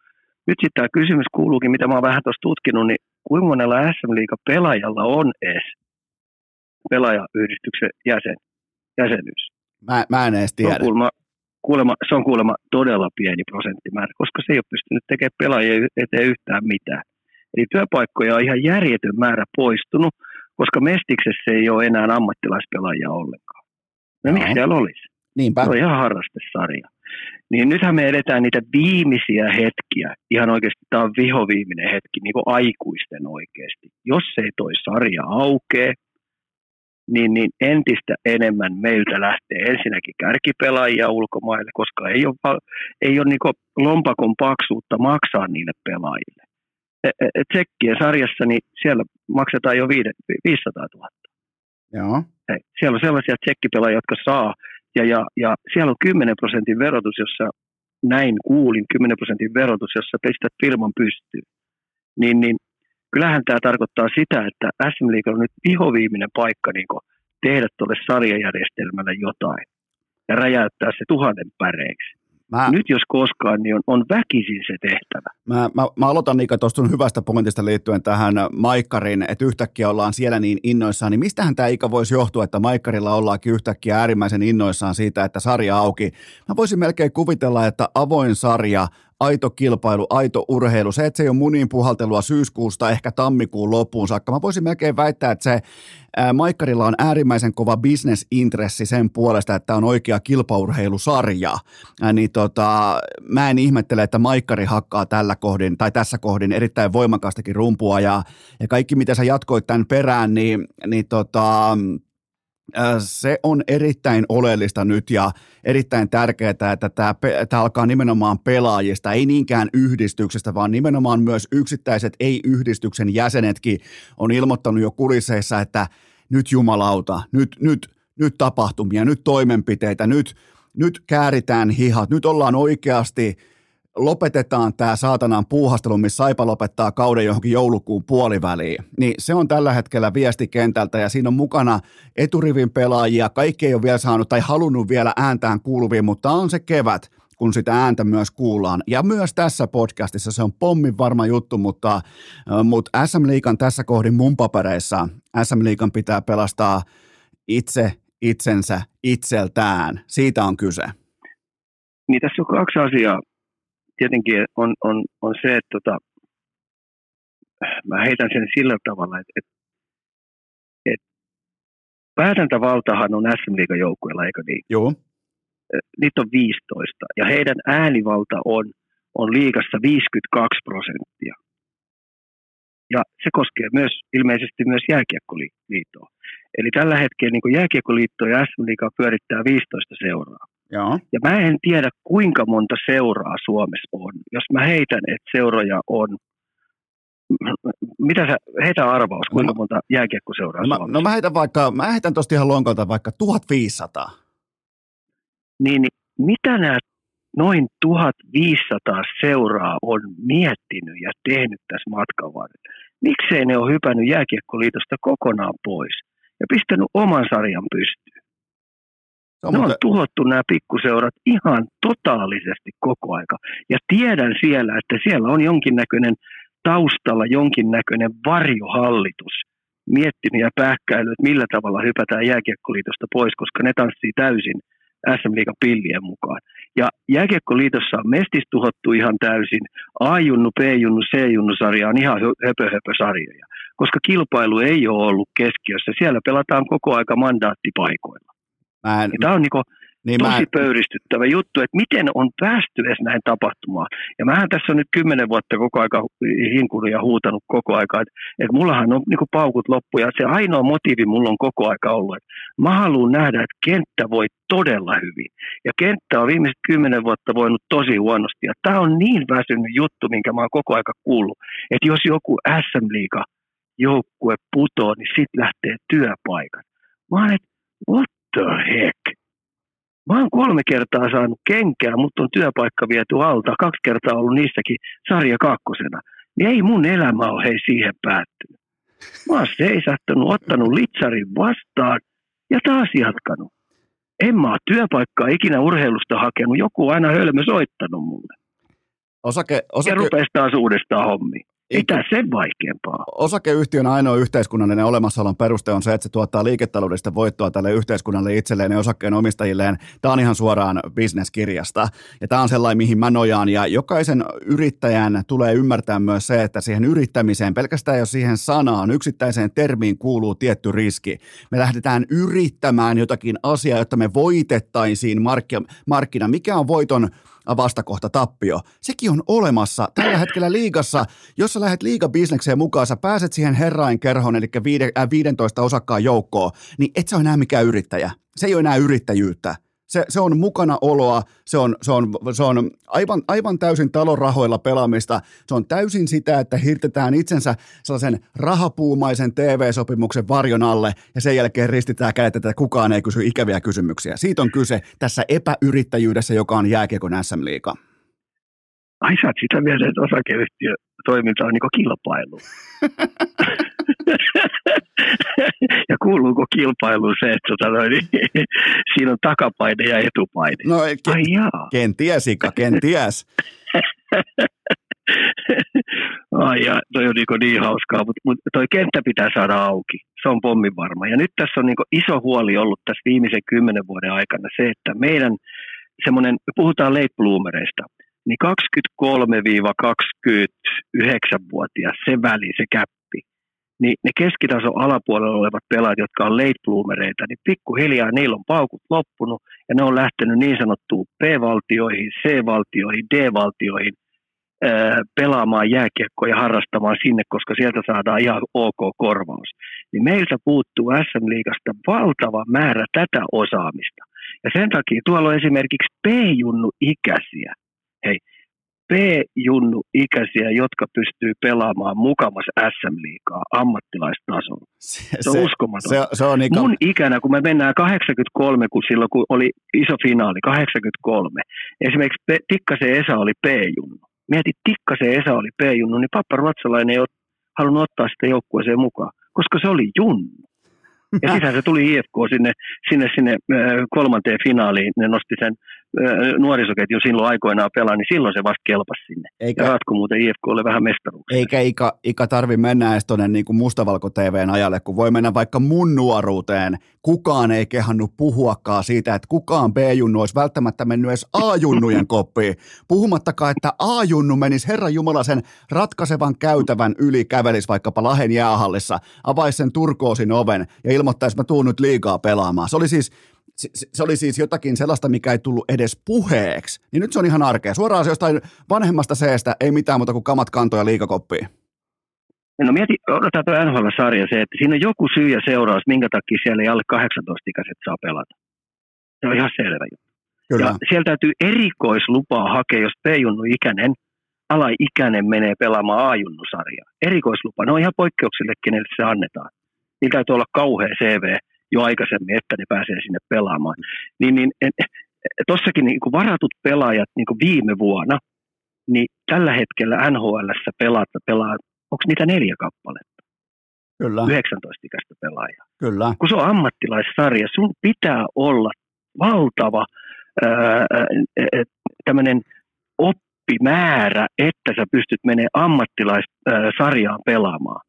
nyt sitten tämä kysymys kuuluukin, mitä mä oon vähän tuossa tutkinut, niin kuinka monella SM Liiga pelaajalla on edes pelaajayhdistyksen jäsen, jäsenyys? Mä, mä en edes tiedä. kuulemma, kuulemma, se on kuulemma todella pieni prosenttimäärä, koska se ei ole pystynyt tekemään pelaajien eteen yhtään mitään. Eli työpaikkoja on ihan järjetön määrä poistunut, koska Mestiksessä ei ole enää ammattilaispelaajia ollenkaan. No, no. miksi siellä olisi? Niinpä. Se on ihan harrastesarja. Niin nythän me edetään niitä viimeisiä hetkiä, ihan oikeasti tämä on vihoviiminen hetki, niin kuin aikuisten oikeasti. Jos ei toi sarja aukee, niin, niin entistä enemmän meiltä lähtee ensinnäkin kärkipelaajia ulkomaille, koska ei ole, ei ole niin lompakon paksuutta maksaa niille pelaajille. E, e, et Tsekkien sarjassa niin siellä maksetaan jo 500 000. Joo. Hei, siellä on sellaisia tsekkipelaajia, jotka saa, ja, ja, ja siellä on 10 prosentin verotus, jossa näin kuulin, 10 prosentin verotus, jossa pistät firman pystyyn. Niin, niin kyllähän tämä tarkoittaa sitä, että SM Liiga on nyt vihoviiminen paikka niin tehdä tuolle sarjajärjestelmälle jotain ja räjäyttää se tuhannen päreiksi. Mä, Nyt jos koskaan, niin on, on väkisin se tehtävä. Mä, mä, mä aloitan Niika tuosta hyvästä pointista liittyen tähän Maikkarin, että yhtäkkiä ollaan siellä niin innoissaan, niin mistähän tämä Ika voisi johtua, että Maikkarilla ollaankin yhtäkkiä äärimmäisen innoissaan siitä, että sarja auki. Mä voisin melkein kuvitella, että avoin sarja aito kilpailu, aito urheilu. Se, että se ei ole munin puhaltelua syyskuusta ehkä tammikuun loppuun saakka. Mä voisin melkein väittää, että se ää, Maikkarilla on äärimmäisen kova bisnesintressi sen puolesta, että on oikea kilpaurheilusarja. Ää, niin tota, mä en ihmettele, että Maikkari hakkaa tällä kohdin, tai tässä kohdin erittäin voimakastakin rumpua, ja, ja kaikki mitä sä jatkoit tämän perään, niin, niin tota, se on erittäin oleellista nyt ja erittäin tärkeää, että tämä, tämä alkaa nimenomaan pelaajista, ei niinkään yhdistyksestä, vaan nimenomaan myös yksittäiset ei-yhdistyksen jäsenetkin on ilmoittanut jo kulisseissa, että nyt jumalauta, nyt, nyt, nyt tapahtumia, nyt toimenpiteitä, nyt, nyt kääritään hihat, nyt ollaan oikeasti – lopetetaan tämä saatanan puuhastelu, missä Saipa lopettaa kauden johonkin joulukuun puoliväliin, niin se on tällä hetkellä viesti kentältä ja siinä on mukana eturivin pelaajia. Kaikki ei ole vielä saanut tai halunnut vielä ääntään kuuluviin, mutta on se kevät, kun sitä ääntä myös kuullaan. Ja myös tässä podcastissa se on pommin varma juttu, mutta, mutta SM Liikan tässä kohdin mun papereissa SM Liikan pitää pelastaa itse itsensä itseltään. Siitä on kyse. Niin tässä on kaksi asiaa tietenkin on, on, on se, että tota, mä heitän sen sillä tavalla, että, että, että päätäntävaltahan on SM Liigan joukkueella, eikö niin? Joo. Niitä on 15 ja heidän äänivalta on, on liigassa 52 prosenttia. Ja se koskee myös ilmeisesti myös jääkiekkoliittoa. Eli tällä hetkellä niin jääkiekkoliitto ja SM Liiga pyörittää 15 seuraa. Joo. Ja mä en tiedä, kuinka monta seuraa Suomessa on. Jos mä heitän, että seuroja on, mitä sä, heitä arvaus, kuinka no, monta jääkiekkoseuraa no, Suomessa? No mä heitän vaikka, mä heitän tosta ihan lonkalta vaikka 1500. Niin, niin mitä nämä noin 1500 seuraa on miettinyt ja tehnyt tässä matkan varrella? Miksei ne ole hypännyt jääkiekkoliitosta kokonaan pois ja pistänyt oman sarjan pystyyn? No, ne on tuhottu nämä pikkuseurat ihan totaalisesti koko aika. Ja tiedän siellä, että siellä on jonkinnäköinen taustalla jonkinnäköinen varjohallitus miettinyt ja pähkäily, että millä tavalla hypätään jääkiekkoliitosta pois, koska ne tanssii täysin SM Liigan pillien mukaan. Ja jääkiekkoliitossa on mestis tuhottu ihan täysin. A-junnu, B-junnu, C-junnu-sarja on ihan höpö, höpö sarjoja, koska kilpailu ei ole ollut keskiössä. Siellä pelataan koko aika mandaattipaikoilla. Mä en, Tämä on niinku niin tosi mä... pöyristyttävä juttu, että miten on päästy edes näin tapahtumaan. Ja mähän tässä on nyt kymmenen vuotta koko aika hinkunut ja huutanut koko aika, että, että mullahan on niinku paukut loppu ja se ainoa motiivi mulla on koko aika ollut, että mä haluan nähdä, että kenttä voi todella hyvin. Ja kenttä on viimeiset kymmenen vuotta voinut tosi huonosti. Ja tämä on niin väsynyt juttu, minkä mä oon koko aika kuullut, että jos joku SM-liiga joukkue putoo, niin sitten lähtee työpaikat. Mä oon, että what the heck? Mä oon kolme kertaa saanut kenkää, mutta on työpaikka viety alta, kaksi kertaa ollut niissäkin sarja kakkosena. Niin ei mun elämä ole hei siihen päättynyt. Mä oon seisahtanut, ottanut litsarin vastaan ja taas jatkanut. En mä ole työpaikkaa ikinä urheilusta hakenut, joku aina hölmö soittanut mulle. Osake, osake... Ja rupesi taas uudestaan hommiin. Mitä sen vaikeampaa? Osakeyhtiön ainoa yhteiskunnallinen olemassaolon peruste on se, että se tuottaa liiketaloudellista voittoa tälle yhteiskunnalle itselleen ja osakkeen omistajilleen. Tämä on ihan suoraan bisneskirjasta ja tämä on sellainen, mihin mä nojaan ja jokaisen yrittäjän tulee ymmärtää myös se, että siihen yrittämiseen, pelkästään jos siihen sanaan, yksittäiseen termiin kuuluu tietty riski. Me lähdetään yrittämään jotakin asiaa, jotta me voitettaisiin markkina. Mikä on voiton vastakohta tappio. Sekin on olemassa tällä hetkellä liigassa. Jos sä lähdet liigabisnekseen mukaan, sä pääset siihen herrain kerhoon, eli 15 äh, osakkaan joukkoon, niin et sä ole enää mikään yrittäjä. Se ei ole enää yrittäjyyttä. Se, se on mukana oloa, se on, se on, se on aivan, aivan täysin talon rahoilla pelaamista. Se on täysin sitä, että hirtetään itsensä sellaisen rahapuumaisen TV-sopimuksen varjon alle ja sen jälkeen ristitään kädet, että kukaan ei kysy ikäviä kysymyksiä. Siitä on kyse tässä epäyrittäjyydessä, joka on jääkiekon SM-liiga. Ai sä oot sitä mieltä, että osakeyhtiö toiminta on niin kilpailu. ja kuuluuko kilpailuun se, että tota noin, niin, siinä on takapaine ja etupaine? No, ken, Ai jaa. kenties, Ika, kenties. Ai ja, toi on niin, niin hauskaa, mutta mut toi kenttä pitää saada auki. Se on pommin varma. Ja nyt tässä on niin iso huoli ollut tässä viimeisen kymmenen vuoden aikana se, että meidän semmoinen, puhutaan late bloomereista, niin 23-29-vuotias, se väli, se käppi, niin ne keskitason alapuolella olevat pelaajat, jotka on late bloomereita, niin pikkuhiljaa niillä on paukut loppunut ja ne on lähtenyt niin sanottuun P-valtioihin, C-valtioihin, D-valtioihin pelaamaan jääkiekkoa ja harrastamaan sinne, koska sieltä saadaan ihan ok korvaus. Niin meiltä puuttuu SM-liigasta valtava määrä tätä osaamista. Ja sen takia tuolla on esimerkiksi P-junnu-ikäisiä. Hei, P-junnu-ikäisiä, jotka pystyy pelaamaan mukamas SM-liigaa ammattilaistasolla. Se, se on uskomaton. Se, se on ikä... Mun ikänä, kun me mennään 83, kun silloin kun oli iso finaali, 83, esimerkiksi Tikkasen Esa oli P-junnu. Mietit, Tikkasen Esa oli P-junnu, niin Pappa Ruotsalainen ei halunnut ottaa sitä joukkueeseen mukaan, koska se oli junnu. Ja sittenhän se tuli IFK sinne, sinne, sinne kolmanteen finaaliin, ne nosti sen nuorisoketju silloin aikoinaan pelaa, niin silloin se vasta kelpasi sinne. Eikä, ja ratko muuten IFKlle vähän mestaruuksia. Eikä Ika, Ika tarvi mennä edes tuonne niin kuin mustavalko TVn ajalle, kun voi mennä vaikka mun nuoruuteen. Kukaan ei kehannut puhuakaan siitä, että kukaan B-junnu olisi välttämättä mennyt edes A-junnujen koppiin. Puhumattakaan, että A-junnu menisi Herran Jumala sen ratkaisevan käytävän yli kävelisi vaikkapa Lahen jäähallissa, avaisi sen turkoosin oven ja ilmoittaisi, että mä tuun nyt liikaa pelaamaan. Se oli siis se, se oli siis jotakin sellaista, mikä ei tullut edes puheeksi. Niin nyt se on ihan arkea. Suoraan se jostain vanhemmasta seestä, ei mitään muuta kuin kamat kantoja liikakoppiin. No mieti, odotetaan tuo NHL-sarja se, että siinä on joku syy ja seuraus, minkä takia siellä ei alle 18-ikäiset saa pelata. Se on ihan selvä juttu. Kyllä. Ja siellä täytyy erikoislupaa hakea, jos P-junnu-ikäinen, alaikäinen menee pelaamaan A-junnusarjaa. Erikoislupa, ne on ihan poikkeuksille, kenelle se annetaan. Niillä täytyy olla kauhea CV jo aikaisemmin, että ne pääsee sinne pelaamaan. Niin, niin tuossakin niin varatut pelaajat niin kuin viime vuonna, niin tällä hetkellä NHL pelaat, pelaa, onko niitä neljä kappaletta? Kyllä. 19-ikäistä pelaajaa. Kyllä. Kun se on ammattilaissarja, sun pitää olla valtava tämmöinen oppimäärä, että sä pystyt menemään ammattilaissarjaan pelaamaan.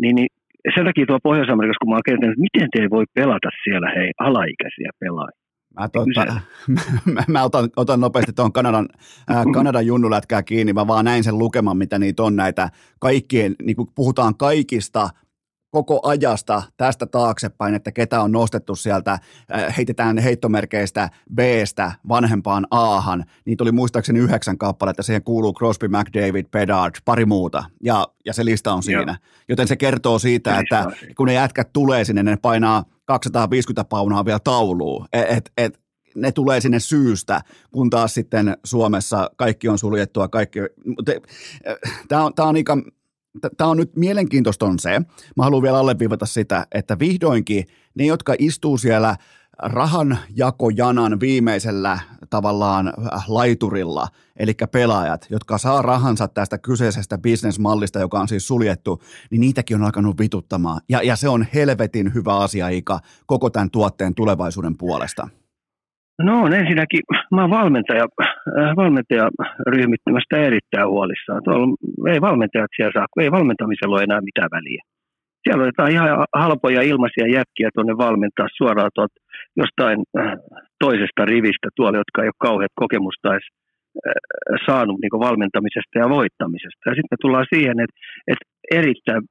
Niin, niin sen takia tuo Pohjois-Amerikassa, kun mä oon kertonut, että miten te ei voi pelata siellä hei alaikäisiä pelaajia. Mä, tota, mä, mä otan, otan nopeasti tuon Kanadan, äh, Kanadan junnulätkää kiinni, mä vaan näin sen lukeman, mitä niitä on näitä kaikkien, niin puhutaan kaikista koko ajasta tästä taaksepäin, että ketä on nostettu sieltä, äh, heitetään heittomerkeistä B-stä vanhempaan A-han, niin tuli muistaakseni yhdeksän kappaletta, siihen kuuluu Crosby, McDavid, Bedard, pari muuta, ja, ja se lista on siinä. Joo. Joten se kertoo siitä, että kun ne jätkät tulee sinne, ne painaa 250 paunaa vielä tauluun, että et, et, ne tulee sinne syystä, kun taas sitten Suomessa kaikki on suljettua, kaikki, tämä on, tää on ikä, tämä on nyt mielenkiintoista on se, mä haluan vielä alleviivata sitä, että vihdoinkin ne, jotka istuu siellä rahanjakojanan viimeisellä tavallaan äh, laiturilla, eli pelaajat, jotka saa rahansa tästä kyseisestä bisnesmallista, joka on siis suljettu, niin niitäkin on alkanut vituttamaan. Ja, ja se on helvetin hyvä asia, Ika, koko tämän tuotteen tulevaisuuden puolesta. No on ensinnäkin, mä oon valmentaja, äh, valmentajaryhmittymästä erittäin huolissaan. Tuolla ei valmentajat siellä saa, kun ei valmentamisella ole enää mitään väliä. Siellä otetaan ihan halpoja ilmaisia jätkiä tuonne valmentaa suoraan tuolta jostain äh, toisesta rivistä tuolla, jotka ei ole kauheat kokemusta edes saanut niin valmentamisesta ja voittamisesta. Ja sitten me tullaan siihen, että, että erittäin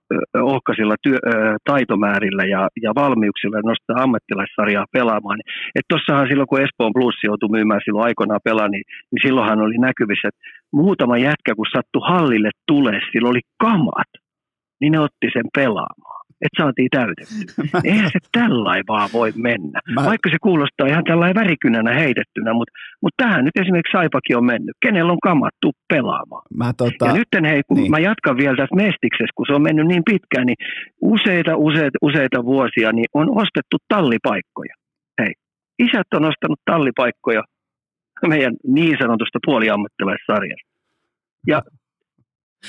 ohkaisilla työ, taitomäärillä ja, ja valmiuksilla nostaa ammattilaissarjaa pelaamaan. Että tossahan silloin, kun Espoon Blues joutui myymään silloin aikoinaan pelaa, niin, niin silloinhan oli näkyvissä, että muutama jätkä, kun sattui hallille tulee, sillä oli kamat, niin ne otti sen pelaamaan että saatiin täytettyä. Eihän se tällainen vaan voi mennä. Mä... Vaikka se kuulostaa ihan tällainen värikynänä heitettynä, mutta, mutta tähän nyt esimerkiksi Saipakin on mennyt. Kenellä on kamattu pelaamaan. Mä, tota... Ja nyt hei, kun niin. mä jatkan vielä tästä Mestiksessä, kun se on mennyt niin pitkään, niin useita, useita, useita vuosia niin on ostettu tallipaikkoja. Hei, isät on ostanut tallipaikkoja meidän niin sanotusta puoliammattilaissarjasta. Ja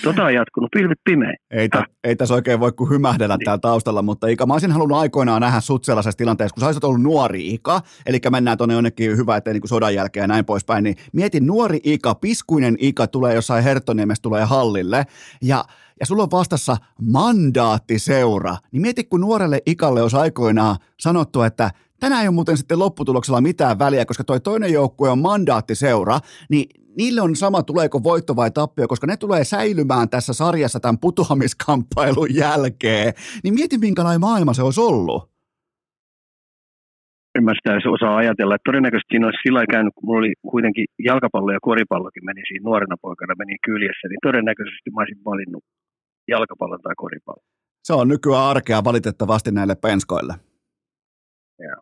Tota on jatkunut, pilvit pimeä. Ei, ta, ei tässä oikein voi kuin hymähdellä niin. täällä taustalla, mutta Ika, mä olisin halunnut aikoinaan nähdä sut sellaisessa tilanteessa, kun sä olisit ollut nuori Ika, eli mennään tuonne jonnekin hyvä, ettei niin sodan jälkeen ja näin poispäin, niin mietin nuori Ika, piskuinen Ika tulee jossain Herttoniemestä tulee hallille, ja ja sulla on vastassa mandaattiseura, niin mieti kun nuorelle Ikalle olisi aikoinaan sanottu, että tänään ei ole muuten sitten lopputuloksella mitään väliä, koska toi toinen joukkue on mandaattiseura, niin niille on sama, tuleeko voitto vai tappio, koska ne tulee säilymään tässä sarjassa tämän putoamiskamppailun jälkeen. Niin mieti, minkälainen maailma se olisi ollut. En mä sitä osaa ajatella. Että todennäköisesti siinä olisi sillä käynyt, kun mulla oli kuitenkin jalkapallo ja koripallokin meni siinä nuorena poikana meni kyljessä, niin todennäköisesti mä olisin valinnut jalkapallon tai koripallon. Se on nykyään arkea valitettavasti näille penskoille. Joo.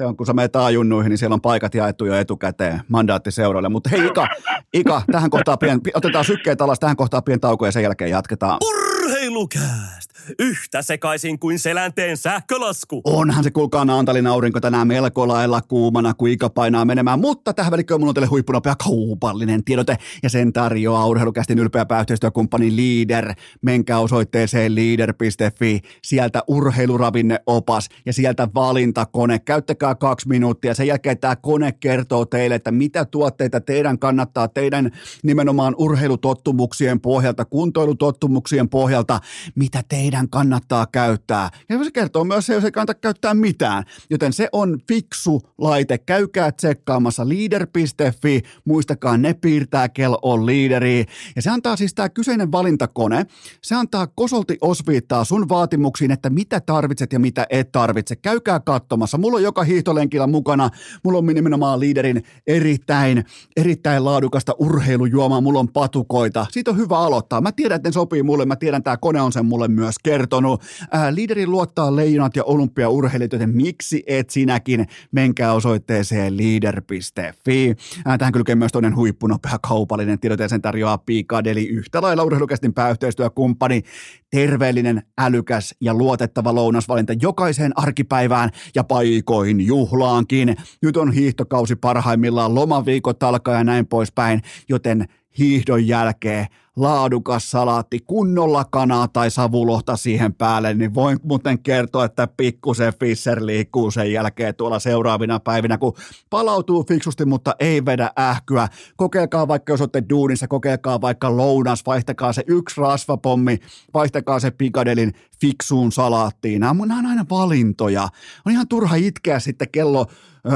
Se on, kun sä menet A-junnuihin, niin siellä on paikat jaettu jo etukäteen mandaattiseuroille. Mutta hei Ika, Ika tähän kohtaan pien, otetaan sykkeet alas, tähän kohtaan pien tauko ja sen jälkeen jatketaan. Urheilukääst! Yhtä sekaisin kuin selänteen sähkölasku. Onhan se kuulkaa Naantalin aurinko tänään melko lailla kuumana, kun Ika painaa menemään, mutta tähän välikköön mulla on teille huippunopea kaupallinen tiedote ja sen tarjoaa urheilukästin ylpeä pääyhteistyökumppani Leader. Menkää osoitteeseen leader.fi, sieltä urheiluravinneopas ja sieltä valintakone. Käyttäkää kaksi minuuttia, sen jälkeen tämä kone kertoo teille, että mitä tuotteita teidän kannattaa teidän nimenomaan urheilutottumuksien pohjalta, kuntoilutottumuksien pohjalta, mitä teidän kannattaa käyttää. Ja se kertoo myös se, ei kannata käyttää mitään. Joten se on fiksu laite. Käykää tsekkaamassa leader.fi. Muistakaa, ne piirtää kello on leaderi. Ja se antaa siis tämä kyseinen valintakone. Se antaa kosolti osviittaa sun vaatimuksiin, että mitä tarvitset ja mitä et tarvitse. Käykää katsomassa. Mulla on joka hiihtolenkillä mukana. Mulla on nimenomaan liiderin erittäin, erittäin laadukasta urheilujuomaa. Mulla on patukoita. Siitä on hyvä aloittaa. Mä tiedän, että ne sopii mulle. Mä tiedän, että tämä kone on sen mulle myös kertonut. Ää, liideri luottaa leijonat ja olympiaurheilijat, joten miksi et sinäkin? Menkää osoitteeseen leader.fi. Ää, tähän kylkee myös toinen huippunopea kaupallinen tiedote, sen tarjoaa Piikadeli yhtä lailla urheilukästin pääyhteistyökumppani. Terveellinen, älykäs ja luotettava lounasvalinta jokaiseen arkipäivään ja paikoin juhlaankin. Nyt on hiihtokausi parhaimmillaan, lomaviikot alkaa ja näin poispäin, joten hiihdon jälkeen laadukas salaatti, kunnolla kanaa tai savulohta siihen päälle, niin voin muuten kertoa, että pikkusen Fisser liikkuu sen jälkeen tuolla seuraavina päivinä, kun palautuu fiksusti, mutta ei vedä ähkyä. Kokeilkaa vaikka jos olette duunissa, kokeilkaa vaikka lounas, vaihtakaa se yksi rasvapommi, vaihtakaa se pikadelin fiksuun salaattiin. Nämä on aina valintoja. On ihan turha itkeä sitten kello 13.45,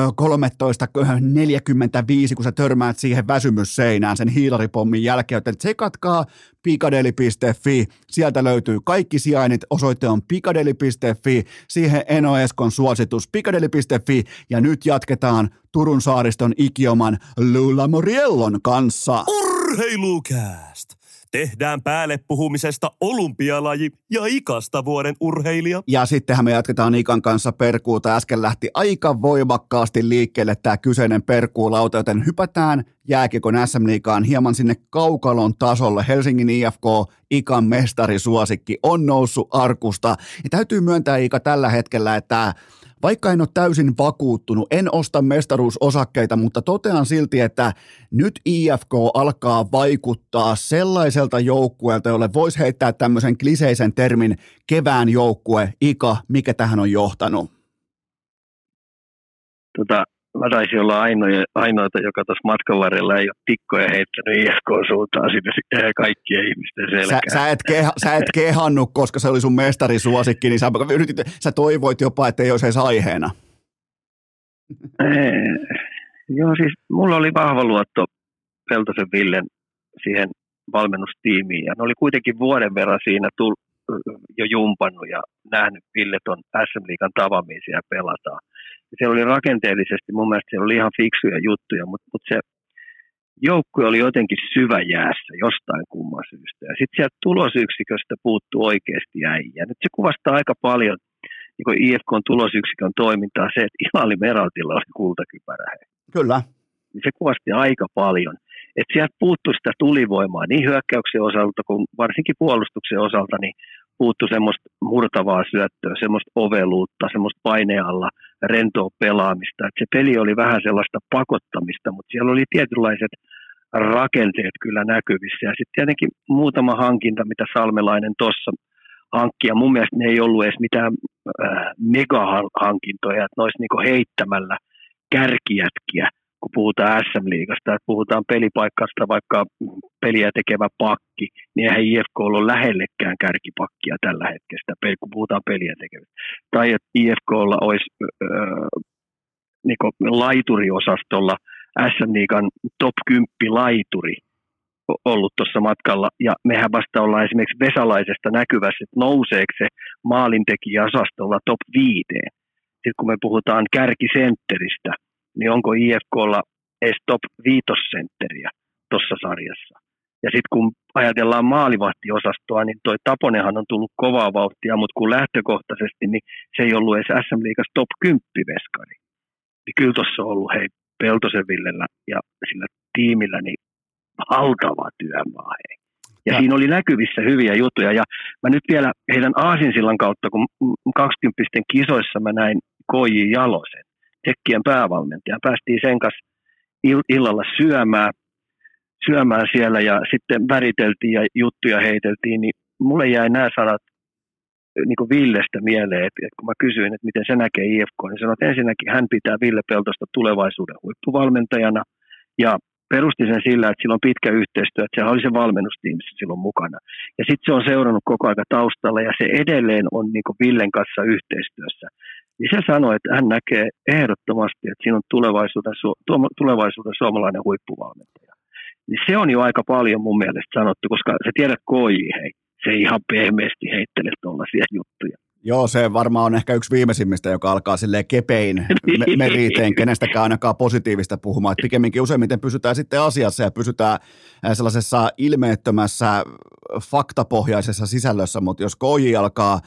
kun sä törmäät siihen väsymysseinään sen hiilaripommin jälkeen, joten tsekatkaa pikadeli.fi, sieltä löytyy kaikki sijainnit, osoite on pikadeli.fi, siihen Eno Eskon suositus pikadeli.fi ja nyt jatketaan Turun saariston ikioman Lula Moriellon kanssa. Urheilukääst! Tehdään päälle puhumisesta olympialaji ja ikasta vuoden urheilija. Ja sittenhän me jatketaan Ikan kanssa perkuuta. Äsken lähti aika voimakkaasti liikkeelle tämä kyseinen perkuulauta, joten hypätään jääkiekon SM Liigaan hieman sinne kaukalon tasolle. Helsingin IFK, Ikan mestarisuosikki, on noussut arkusta. Ja täytyy myöntää Ika tällä hetkellä, että vaikka en ole täysin vakuuttunut, en osta mestaruusosakkeita, mutta totean silti, että nyt IFK alkaa vaikuttaa sellaiselta joukkueelta, jolle voisi heittää tämmöisen kliseisen termin kevään joukkue, Ika, mikä tähän on johtanut? Tota, mä taisin olla ainoa, ainoita, joka tuossa matkan varrella ei ole tikkoja heittänyt IFK-suuntaan sinne kaikkien ihmisten selkään. Sä, sä, et keha, sä et kehannut, koska se oli sun mestarisuosikki, niin sä, yritit, sä toivoit jopa, että ei olisi edes aiheena. Ei, joo, siis mulla oli vahva luotto Peltosen Villen siihen valmennustiimiin, ja ne oli kuitenkin vuoden verran siinä tull, jo jumpannut ja nähnyt Ville ton SM-liigan tavamisia pelataan siellä oli rakenteellisesti, mun mielestä siellä oli ihan fiksuja juttuja, mutta, mutta se joukkue oli jotenkin syvä jäässä jostain kumman syystä. Ja sitten sieltä tulosyksiköstä puuttuu oikeasti äijä. Nyt se kuvastaa aika paljon niin IFKn tulosyksikön toimintaa se, että Ilali Meraltilla oli kultakypärä. Kyllä. Se kuvasti aika paljon. Että sieltä puuttui sitä tulivoimaa niin hyökkäyksen osalta kuin varsinkin puolustuksen osalta, niin puuttu semmoista murtavaa syöttöä, semmoista oveluutta, semmoista painealla rentoa pelaamista. Et se peli oli vähän sellaista pakottamista, mutta siellä oli tietynlaiset rakenteet kyllä näkyvissä. Ja sitten tietenkin muutama hankinta, mitä Salmelainen tuossa hankki, ja mun mielestä ne ei ollut edes mitään äh, megahankintoja, että ne olisi niinku heittämällä kärkijätkiä – kun puhutaan SM-liigasta, että puhutaan pelipaikasta vaikka peliä tekevä pakki, niin eihän IFK ole lähellekään kärkipakkia tällä hetkellä, kun puhutaan peliä tekevästä. Tai että IFKlla olisi äh, niin laituriosastolla SM-liigan top 10 laituri ollut tuossa matkalla, ja mehän vasta ollaan esimerkiksi Vesalaisesta näkyvässä, että nouseeko se maalintekijäosastolla top 5. Sitten kun me puhutaan kärkisentteristä, niin onko IFKlla edes top 5 sentteriä tuossa sarjassa. Ja sitten kun ajatellaan maalivahtiosastoa, niin toi Taponenhan on tullut kovaa vauhtia, mutta kun lähtökohtaisesti, niin se ei ollut edes SM Liigas top 10 veskari. Niin kyllä tuossa on ollut hei Peltosen Villellä ja sillä tiimillä niin valtava työmaa. Hei. Ja, ja siinä oli näkyvissä hyviä juttuja. Ja mä nyt vielä heidän Aasinsillan kautta, kun 20 kisoissa mä näin Koji Jalosen, Tekkien päävalmentajan, päästiin sen kanssa illalla syömään, syömään siellä ja sitten väriteltiin ja juttuja heiteltiin, niin mulle jäi nämä sanat niin kuin Villestä mieleen, että, että kun mä kysyin, että miten se näkee IFK, niin sanoin, että ensinnäkin hän pitää Ville Peltosta tulevaisuuden huippuvalmentajana ja perusti sen sillä, että sillä on pitkä yhteistyö, että sehän oli se valmennustiimissä silloin mukana. Ja sitten se on seurannut koko aika taustalla ja se edelleen on niin kuin Villen kanssa yhteistyössä. Niin se sanoi, että hän näkee ehdottomasti, että siinä on tulevaisuuden, tulevaisuuden suomalainen huippuvalmentaja. Niin se on jo aika paljon mun mielestä sanottu, koska sä tiedät KJ, hei, se ihan pehmeästi heittelee tuollaisia juttuja. Joo, se varmaan on ehkä yksi viimeisimmistä, joka alkaa sille kepein me- meriteen, kenestäkään ainakaan positiivista puhumaan. Että pikemminkin useimmiten pysytään sitten asiassa ja pysytään sellaisessa ilmeettömässä faktapohjaisessa sisällössä, mutta jos KJ alkaa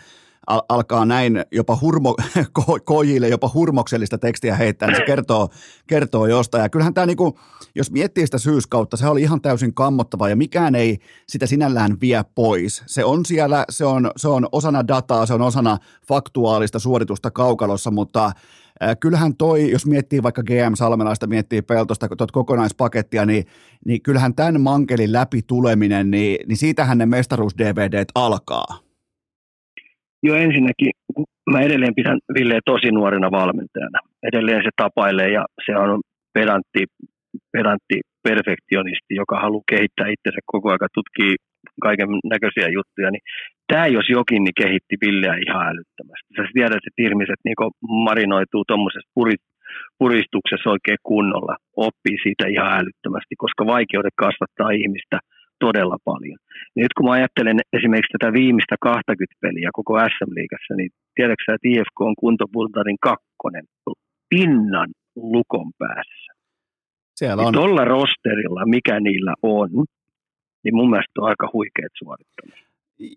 al- alkaa näin jopa hurmo, ko- kojille jopa hurmoksellista tekstiä heittää, niin se kertoo, kertoo jostain. Ja kyllähän tämä, niinku, jos miettii sitä syyskautta, se oli ihan täysin kammottava ja mikään ei sitä sinällään vie pois. Se on siellä, se on, se on osana dataa, se on osana faktuaalista suoritusta kaukalossa, mutta kyllähän toi, jos miettii vaikka GM Salmelaista, miettii Peltosta tuota kokonaispakettia, niin, niin kyllähän tämän mankelin läpi tuleminen, niin, niin siitähän ne mestaruus-DVDt alkaa. Jo ensinnäkin, mä edelleen pidän Ville tosi nuorena valmentajana. Edelleen se tapailee ja se on pedantti, pedantti perfektionisti, joka haluaa kehittää itsensä koko ajan, tutkii kaiken näköisiä juttuja, niin tämä jos jokin niin kehitti Villeä ihan älyttömästi. Sä tiedät, että ihmiset niin marinoituu tuommoisessa puristuksessa oikein kunnolla, oppii siitä ihan älyttömästi, koska vaikeudet kasvattaa ihmistä – todella paljon. Niin nyt kun mä ajattelen esimerkiksi tätä viimeistä 20 peliä koko SM-liigassa, niin tiedätkö että IFK on kuntopultarin kakkonen pinnan lukon päässä. Siellä niin on. Tuolla rosterilla, mikä niillä on, niin mun mielestä on aika huikeat suorittamista.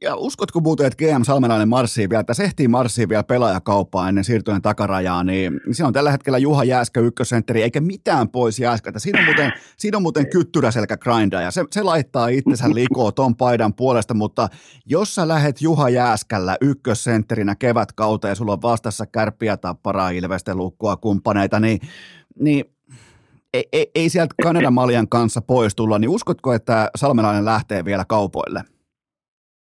Ja uskotko muuten, että GM Salmelainen marssii vielä, että sehtii marssii vielä pelaajakauppaa ennen siirtojen takarajaa, niin siinä on tällä hetkellä Juha Jääskä ykkösentteri, eikä mitään pois Jääskältä. Siinä on muuten, siinä on muuten kyttyräselkä grinda, ja se, se laittaa itsensä likoon ton paidan puolesta, mutta jos sä lähet Juha Jääskällä ykkössentterinä kautta ja sulla on vastassa kärppiä, tapparaa, ilvesten lukkua, kumppaneita, niin, niin ei, ei, ei sieltä Kanadan maljan kanssa pois tulla, niin uskotko, että Salmelainen lähtee vielä kaupoille?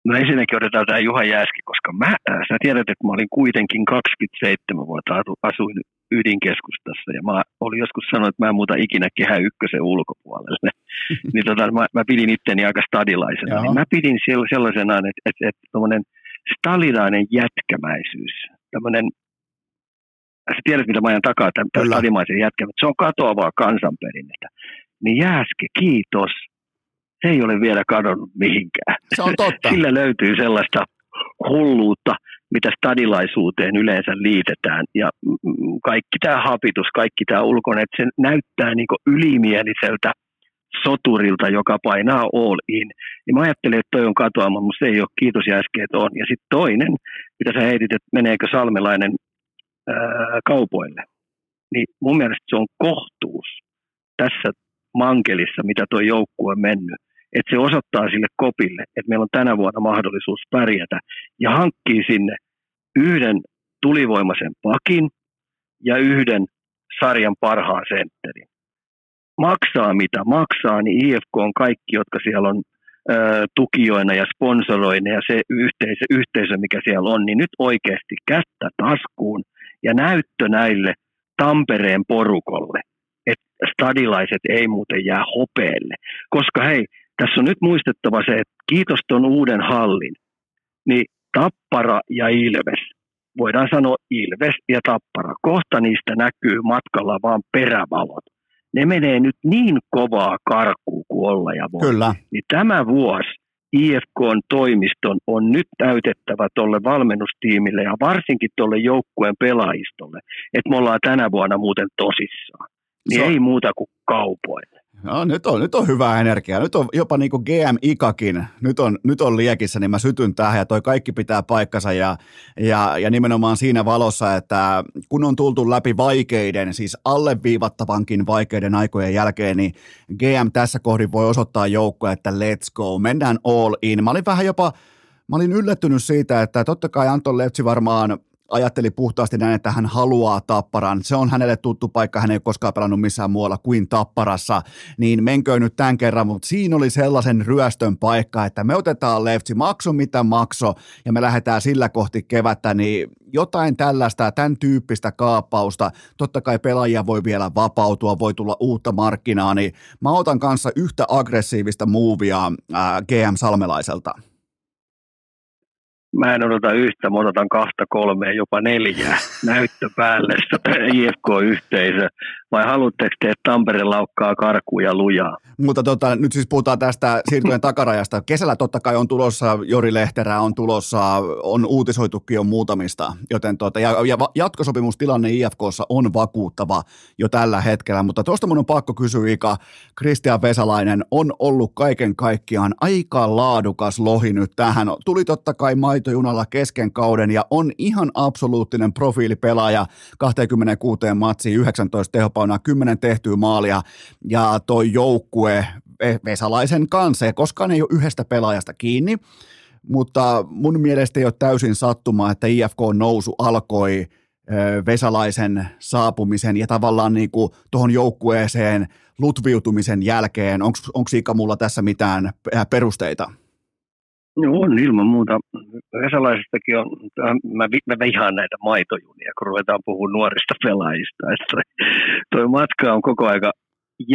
No ensinnäkin otetaan tämä Juha Jääski, koska mä, äh, sä tiedät, että mä olin kuitenkin 27 vuotta asuin ydinkeskustassa ja mä olin joskus sanonut, että mä en muuta ikinä kehä ykkösen ulkopuolelle. niin tota, mä, mä, pidin itteni aika stadilaisena. Niin mä pidin sellaisena, että, että, että tuommoinen stalilainen jätkämäisyys, tämmöinen sä tiedät, mitä mä ajan takaa tämän stadimaisen jätkän, se on katoavaa kansanperinnettä. Niin Jääske, kiitos se ei ole vielä kadonnut mihinkään. Se on totta. Sillä löytyy sellaista hulluutta, mitä stadilaisuuteen yleensä liitetään. Ja kaikki tämä hapitus, kaikki tämä ulkone, että se näyttää niin ylimieliseltä soturilta, joka painaa all in. Ja mä ajattelen, että toi on katoama, mutta se ei ole. Kiitos ja äsken, on. Ja sitten toinen, mitä sä heitit, että meneekö salmelainen ää, kaupoille. Niin mun mielestä se on kohtuus tässä mankelissa, mitä tuo joukkue on mennyt että se osoittaa sille kopille, että meillä on tänä vuonna mahdollisuus pärjätä ja hankkii sinne yhden tulivoimaisen pakin ja yhden sarjan parhaan sentterin. Maksaa mitä maksaa, niin IFK on kaikki, jotka siellä on ö, tukijoina ja sponsoroina ja se yhteisö, yhteisö, mikä siellä on, niin nyt oikeasti kättä taskuun ja näyttö näille Tampereen porukolle, että stadilaiset ei muuten jää hopeelle. Koska hei, tässä on nyt muistettava se, että kiitos tuon uuden hallin, niin Tappara ja Ilves, voidaan sanoa Ilves ja Tappara, kohta niistä näkyy matkalla vaan perävalot. ne menee nyt niin kovaa karkuun kuin olla ja voi. Kyllä. Niin tämä vuosi IFKn toimiston on nyt täytettävä tuolle valmennustiimille ja varsinkin tuolle joukkueen pelaajistolle, että me ollaan tänä vuonna muuten tosissaan. Niin ei muuta kuin kaupoille. No, nyt, on, nyt on hyvää energiaa. Nyt on jopa niin kuin GM Ikakin, nyt on, nyt on liekissä, niin mä sytyn tähän ja toi kaikki pitää paikkansa ja, ja, ja nimenomaan siinä valossa, että kun on tultu läpi vaikeiden, siis alleviivattavankin vaikeiden aikojen jälkeen, niin GM tässä kohdin voi osoittaa joukkoa, että let's go, mennään all in. Mä olin vähän jopa, mä olin yllättynyt siitä, että totta kai Anton Lepsi varmaan ajatteli puhtaasti näin, että hän haluaa Tapparan. Se on hänelle tuttu paikka, hän ei koskaan pelannut missään muualla kuin Tapparassa, niin menköön nyt tämän kerran, mutta siinä oli sellaisen ryöstön paikka, että me otetaan Leftsi, makso mitä makso, ja me lähdetään sillä kohti kevättä, niin jotain tällaista, tämän tyyppistä kaappausta, totta kai pelaajia voi vielä vapautua, voi tulla uutta markkinaa, niin mä otan kanssa yhtä aggressiivista muuvia GM Salmelaiselta mä en odota yhtä, mä odotan kahta, kolmea, jopa neljää näyttöpäälle IFK-yhteisö. Vai haluatteko te, että Tampere laukkaa karkuja lujaa? Mutta tota, nyt siis puhutaan tästä siirtojen takarajasta. Kesällä totta kai on tulossa, Jori Lehterä on tulossa, on uutisoitukin on muutamista, joten tota, ja, ja jatkosopimustilanne IFKssa on vakuuttava jo tällä hetkellä, mutta tuosta mun on pakko kysyä, Ika, Kristian Vesalainen on ollut kaiken kaikkiaan aika laadukas lohi nyt tähän. Tuli totta kai maitojunalla kesken kauden ja on ihan absoluuttinen profiilipelaaja 26 matsiin, 19 tehopaunaa, 10 tehtyä maalia ja toi joukkue Vesalaisen kanssa ja koskaan ei ole yhdestä pelaajasta kiinni, mutta mun mielestä ei ole täysin sattumaa, että IFK nousu alkoi Vesalaisen saapumisen ja tavallaan niin kuin tuohon joukkueeseen lutviutumisen jälkeen. Onko Ika mulla tässä mitään perusteita? No on ilman muuta. Vesalaisistakin on, mä, mä vihaan näitä maitojunia, kun ruvetaan puhumaan nuorista pelaajista. Toi, toi matka on koko aika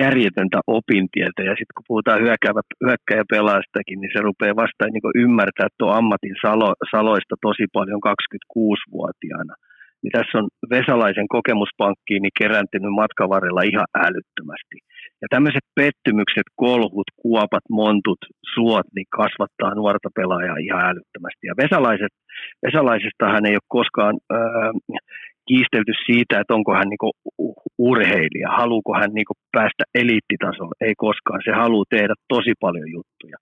järjetöntä opintietä ja sitten kun puhutaan hyökkäävä, hyökkäjäpelaastakin, niin se rupeaa vasta niin ymmärtää tuo ammatin salo, saloista tosi paljon 26-vuotiaana. Niin tässä on Vesalaisen kokemuspankkiin niin kerääntynyt matkavarrella ihan älyttömästi. Ja tämmöiset pettymykset, kolhut, kuopat, montut, suot, niin kasvattaa nuorta pelaajaa ihan älyttömästi. Ja Vesalaiset, Vesalaisestahan ei ole koskaan äh, kiistelty siitä, että onko hän niinku urheilija, haluuko hän niinku päästä eliittitasolle. Ei koskaan, se haluaa tehdä tosi paljon juttuja.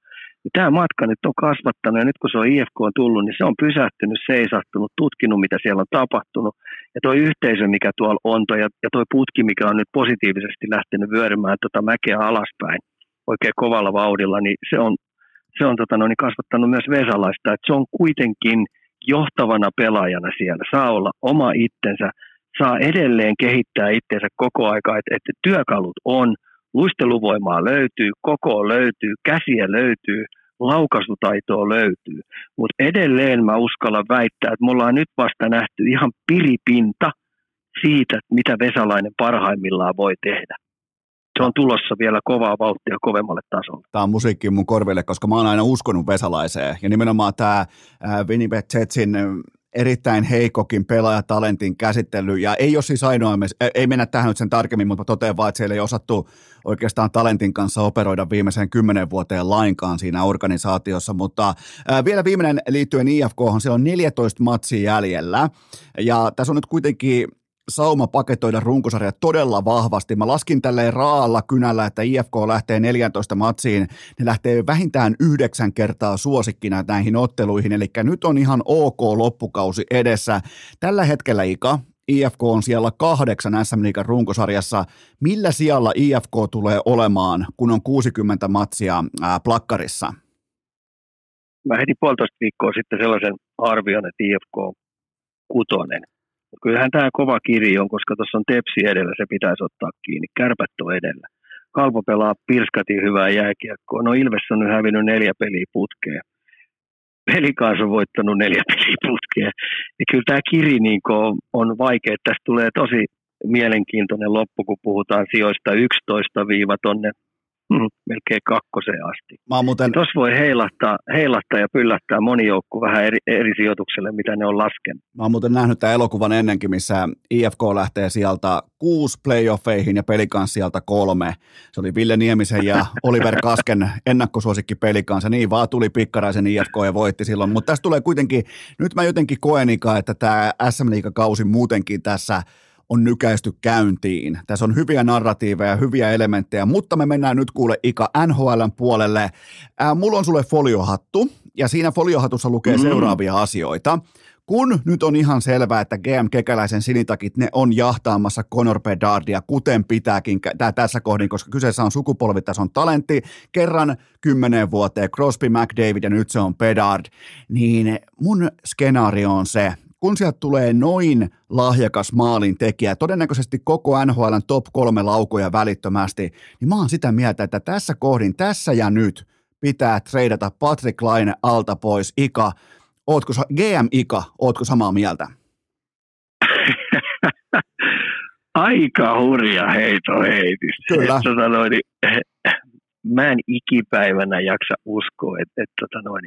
Ja tämä matka nyt on kasvattanut ja nyt kun se on IFK on tullut, niin se on pysähtynyt, seisahtunut, tutkinut mitä siellä on tapahtunut. Ja tuo yhteisö, mikä tuolla on, toi, ja tuo putki, mikä on nyt positiivisesti lähtenyt vyörymään tuota mäkeä alaspäin oikein kovalla vauhdilla, niin se on, se on tota, no, niin kasvattanut myös Vesalaista, että se on kuitenkin johtavana pelaajana siellä, saa olla oma itsensä, saa edelleen kehittää itsensä koko aika, että, että työkalut on – luisteluvoimaa löytyy, koko löytyy, käsiä löytyy, laukaisutaitoa löytyy. Mutta edelleen mä uskallan väittää, että me ollaan nyt vasta nähty ihan piripinta siitä, mitä Vesalainen parhaimmillaan voi tehdä. Se on tulossa vielä kovaa vauhtia kovemmalle tasolle. Tämä on musiikki mun korville, koska mä oon aina uskonut Vesalaiseen. Ja nimenomaan tämä Winnipeg Jetsin erittäin heikokin pelaajatalentin käsittely, ja ei ole siis ainoa, ei mennä tähän nyt sen tarkemmin, mutta totean vaan, että siellä ei osattu oikeastaan talentin kanssa operoida viimeiseen kymmenen vuoteen lainkaan siinä organisaatiossa, mutta vielä viimeinen liittyen IFK, siellä on 14 matsia jäljellä, ja tässä on nyt kuitenkin sauma paketoida runkosarja todella vahvasti. Mä laskin tälleen raalla kynällä, että IFK lähtee 14 matsiin. Ne lähtee vähintään yhdeksän kertaa suosikkina näihin otteluihin, eli nyt on ihan ok loppukausi edessä. Tällä hetkellä Ika, IFK on siellä kahdeksan SM Liigan runkosarjassa. Millä sijalla IFK tulee olemaan, kun on 60 matsia ää, plakkarissa? Mä heti puolitoista viikkoa sitten sellaisen arvion, että IFK on kutonen. Mutta kyllähän tämä kova kiri on, koska tuossa on tepsi edellä, se pitäisi ottaa kiinni. Kärpät on edellä. Kalpo pelaa pirskati hyvää jääkiekkoa. No Ilves on nyt hävinnyt neljä peliä putkeen. Pelikaas on voittanut neljä peliä putkeen. Ja kyllä tämä kiri niin on, vaikea. Tästä tulee tosi mielenkiintoinen loppu, kun puhutaan sijoista 11 viiva tonne melkein kakkoseen asti. Mä muuten, Tuossa voi heilahtaa, heilahtaa ja pyllähtää moni joukku vähän eri, eri sijoitukselle, mitä ne on laskenut. mä oon muuten nähnyt tämän elokuvan ennenkin, missä IFK lähtee sieltä kuusi playoffeihin ja pelikans sieltä kolme. Se oli Ville Niemisen ja Oliver Kasken ennakkosuosikki pelikanssa. Niin vaan tuli pikkaraisen IFK ja voitti silloin. Mutta tässä tulee kuitenkin, nyt mä jotenkin koen Ika, että tämä SM Liiga-kausi muutenkin tässä on nykäisty käyntiin. Tässä on hyviä narratiiveja, hyviä elementtejä, mutta me mennään nyt kuule Ika NHLn puolelle. Ää, mulla on sulle foliohattu, ja siinä foliohatussa lukee mm. seuraavia asioita. Kun nyt on ihan selvää, että GM Kekäläisen sinitakit, ne on jahtaamassa Conor Bedardia, kuten pitääkin tää tässä kohdin, koska kyseessä on sukupolvitason talentti, kerran kymmenen vuoteen Crosby, McDavid ja nyt se on Bedard, niin mun skenaario on se, kun sieltä tulee noin lahjakas maalin tekijä, todennäköisesti koko NHLn top kolme laukoja välittömästi, niin mä oon sitä mieltä, että tässä kohdin, tässä ja nyt pitää treidata Patrick Laine alta pois. Ika, ootko, GM Ika, ootko samaa mieltä? Aika hurja heito heitis. Kyllä. Tota noin, mä en ikipäivänä jaksa uskoa, että, että tota noin,